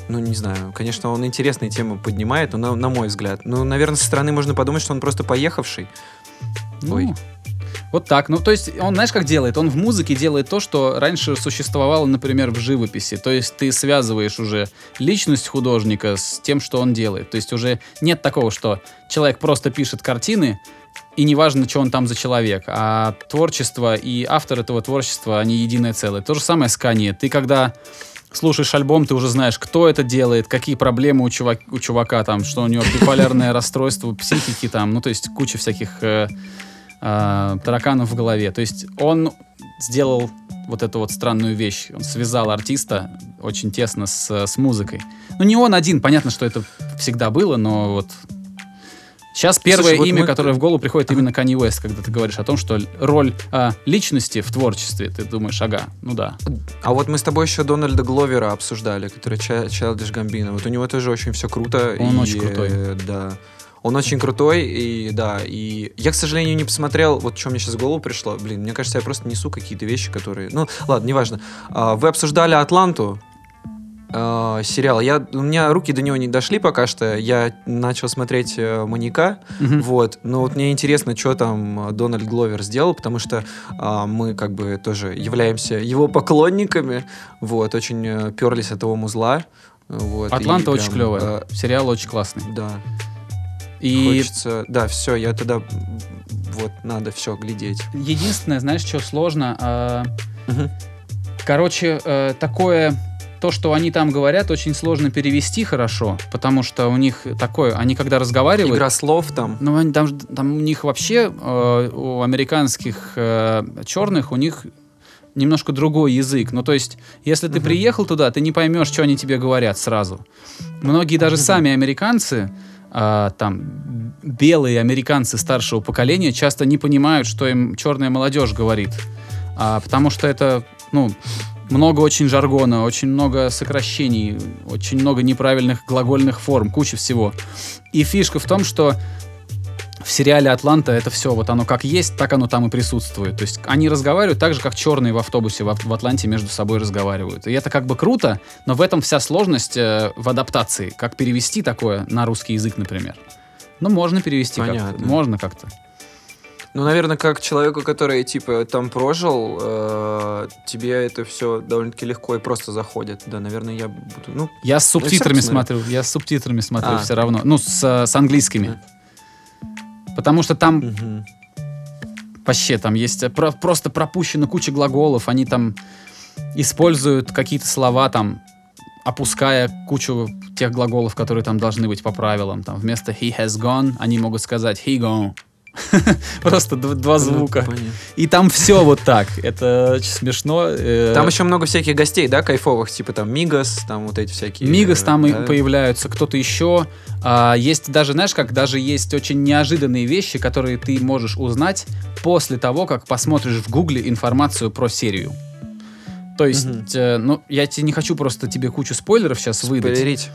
ну не знаю, конечно, он интересные темы поднимает, но на, на мой взгляд. Ну, наверное, со стороны можно подумать, что он просто поехавший. Ну, Ой. Вот так. Ну, то есть, он, знаешь, как делает? Он в музыке делает то, что раньше существовало, например, в живописи. То есть, ты связываешь уже личность художника с тем, что он делает. То есть, уже нет такого, что человек просто пишет картины, и неважно, что он там за человек. А творчество и автор этого творчества, они единое целое. То же самое с Канье. Ты когда слушаешь альбом, ты уже знаешь, кто это делает, какие проблемы у, чувак, у чувака там, что у него биполярное расстройство психики там, ну, то есть куча всяких э, э, тараканов в голове. То есть он сделал вот эту вот странную вещь. Он связал артиста очень тесно с, с музыкой. Ну, не он один, понятно, что это всегда было, но вот... Сейчас первое Слушай, вот имя, мы- которое в голову приходит именно Kanye West, когда ты говоришь о том, что роль а, личности в творчестве, ты думаешь, ага, ну да. А вот мы с тобой еще Дональда Гловера обсуждали, который Childish Gambino. Вот у него тоже очень все круто. Он и, очень крутой. э, Да. Он очень крутой, и да, и я, к сожалению, не посмотрел, вот что мне сейчас в голову пришло. Блин, мне кажется, я просто несу какие-то вещи, которые... Ну, ладно, неважно. А, Вы обсуждали «Атланту», а, сериал. Я, у меня руки до него не дошли пока что. Я начал смотреть э, «Маньяка», Мгм. вот, но вот мне интересно, что там э, Дональд Гловер сделал, потому что а, мы как бы тоже являемся его поклонниками, вот, очень э, перлись от его музла. Вот, Атланта очень прям, клевая. э, Сериал очень классный. да, И хочется, да, все, я тогда вот надо все глядеть. Единственное, знаешь, что сложно? а. Короче, э, такое... То, что они там говорят, очень сложно перевести хорошо, потому что у них такое... Они когда разговаривают... Игра слов там. Ну, они, там, там у них вообще, э, у американских э, черных, у них немножко другой язык. Ну, то есть, если ты Мгм. приехал туда, ты не поймешь, что они тебе говорят сразу. Многие даже Мгм. сами американцы, а, там, белые американцы старшего поколения часто не понимают, что им черная молодежь говорит. А, потому что это, ну, много очень жаргона, очень много сокращений, очень много неправильных глагольных форм, куча всего. И фишка в том, что в сериале «Атланта» это все, вот оно как есть, так оно там и присутствует. То есть они разговаривают так же, как черные в автобусе в, в Атланте между собой разговаривают. И это как бы круто, но в этом вся сложность э, в адаптации. Как перевести такое на русский язык, например. Ну, можно перевести как-то. Можно как-то. Ну, наверное, как человеку, который, типа, там прожил, э, тебе это все довольно-таки легко и просто заходит. Да, наверное, я буду... Ну, Я с всё субтитрами смотрю. Я с субтитрами смотрю А. все равно. Ну, с, с английскими. Потому что там мгм. вообще там есть про- просто пропущена куча глаголов, они там используют какие-то слова там, опуская кучу тех глаголов, которые там должны быть по правилам. Там вместо he has gone они могут сказать he gone. Просто два звука. Ну, понятно. И там все вот так. Это смешно. э, Там еще много всяких гостей, да, кайфовых, типа там Мигас, там вот эти всякие... Мигас э, там и появляются, кто-то еще. А, есть даже, знаешь, как даже есть очень неожиданные вещи, которые ты можешь узнать после того, как посмотришь в Гугле информацию про серию. То есть, э, ну, я тебе не хочу просто тебе кучу спойлеров сейчас выдать. Спойлерить.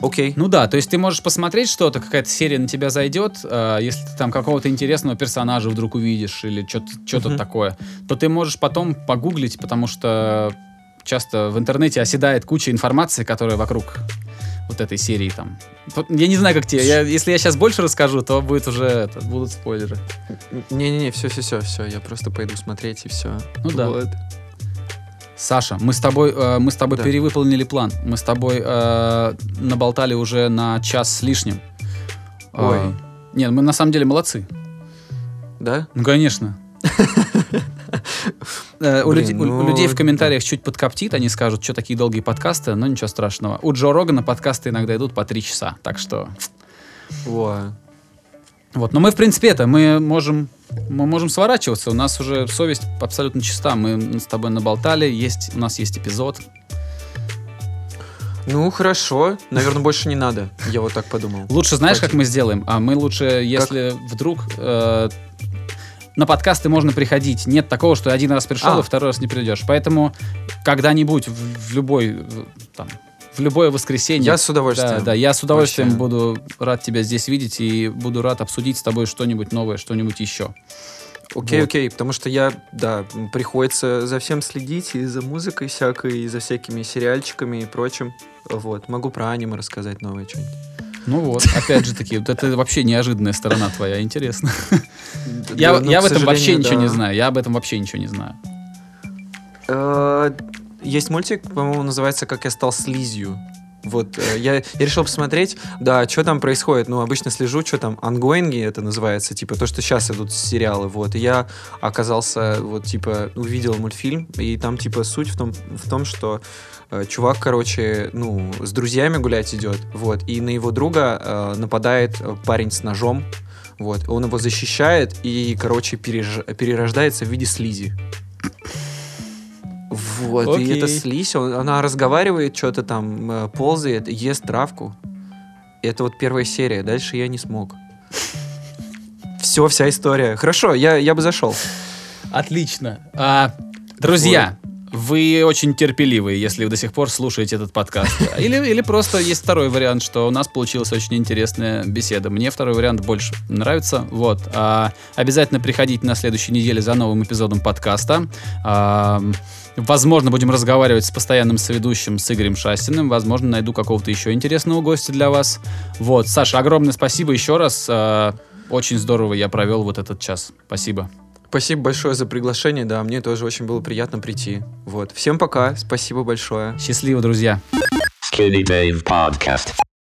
Окей. Ну да, то есть ты можешь посмотреть что-то, какая-то серия на тебя зайдет, э, если ты там какого-то интересного персонажа вдруг увидишь или что-то что-то Мгм. такое, то ты можешь потом погуглить, потому что часто в интернете оседает куча информации, которая вокруг вот этой серии там. Вот Я не знаю, как тебе. Я- если я сейчас больше расскажу, то будет уже это, будут спойлеры. Не-не-не, все-все-все, все, я просто пойду смотреть и все. Ну да. Саша, мы с тобой, э, мы с тобой Да. перевыполнили план. Мы с тобой э, наболтали уже на час с лишним. Ой. Э, нет, мы на самом деле молодцы. Да? Ну, конечно. Э, у ну, людей в комментариях чуть подкоптит, они скажут, что такие долгие подкасты, но ничего страшного. У Джо Рогана подкасты иногда идут по три часа, так что... Во. Вот, но мы, в принципе, это, мы можем, мы можем сворачиваться, у нас уже совесть абсолютно чиста, мы с тобой наболтали, есть, у нас есть эпизод. Ну, хорошо. Наверное, больше не надо. Я вот так подумал. Лучше знаешь, как мы сделаем? А мы лучше, если вдруг э, на подкасты можно приходить. Нет такого, что один раз пришел А. и второй раз не придешь. Поэтому когда-нибудь в, в любой там в любое воскресенье. Я с удовольствием. Да, да, я с удовольствием Вообще. буду рад тебя здесь видеть и буду рад обсудить с тобой что-нибудь новое, что-нибудь еще. Окей, Вот. окей, потому что я, да, приходится за всем следить, и за музыкой всякой, и за всякими сериальчиками и прочим. Вот, могу про аниме рассказать новое что-нибудь. Ну вот, опять же таки, вот это вообще неожиданная сторона твоя, интересно. Я, ну, я в этом вообще ничего не знаю, я об этом вообще ничего не знаю. Есть мультик, по-моему, называется «Как я стал слизью». Вот, э, я, я решил посмотреть, да, что там происходит. Ну, обычно слежу, что там, ангоинги это называется, типа, то, что сейчас идут сериалы, вот. И я оказался, вот, типа, увидел мультфильм, и там, типа, суть в том, в том что э, чувак, короче, ну, с друзьями гулять идет, вот, и на его друга э, нападает парень с ножом, вот, он его защищает и, короче, переж- перерождается в виде слизи. Вот, и Окей. эта слизь, он- она разговаривает, что-то там э, ползает, ест травку. И это вот первая серия, дальше я не смог. Все, вся история. Хорошо, я, я бы зашел. Отлично. А, друзья, вы очень терпеливые, если вы до сих пор слушаете этот подкаст. Или, или просто есть второй вариант, что у нас получилась очень интересная беседа. Мне второй вариант больше нравится. Вот. А, обязательно приходите на следующей неделе за новым эпизодом подкаста. А, возможно, будем разговаривать с постоянным соведущим, с Игорем Шастиным. Возможно, найду какого-то еще интересного гостя для вас. Вот. Саша, огромное спасибо еще раз. А, очень здорово я провел вот этот час. Спасибо. Спасибо большое за приглашение, да, мне тоже очень было приятно прийти. Вот. Всем пока, спасибо большое. Счастливо, друзья. Skinny Dave Podcast.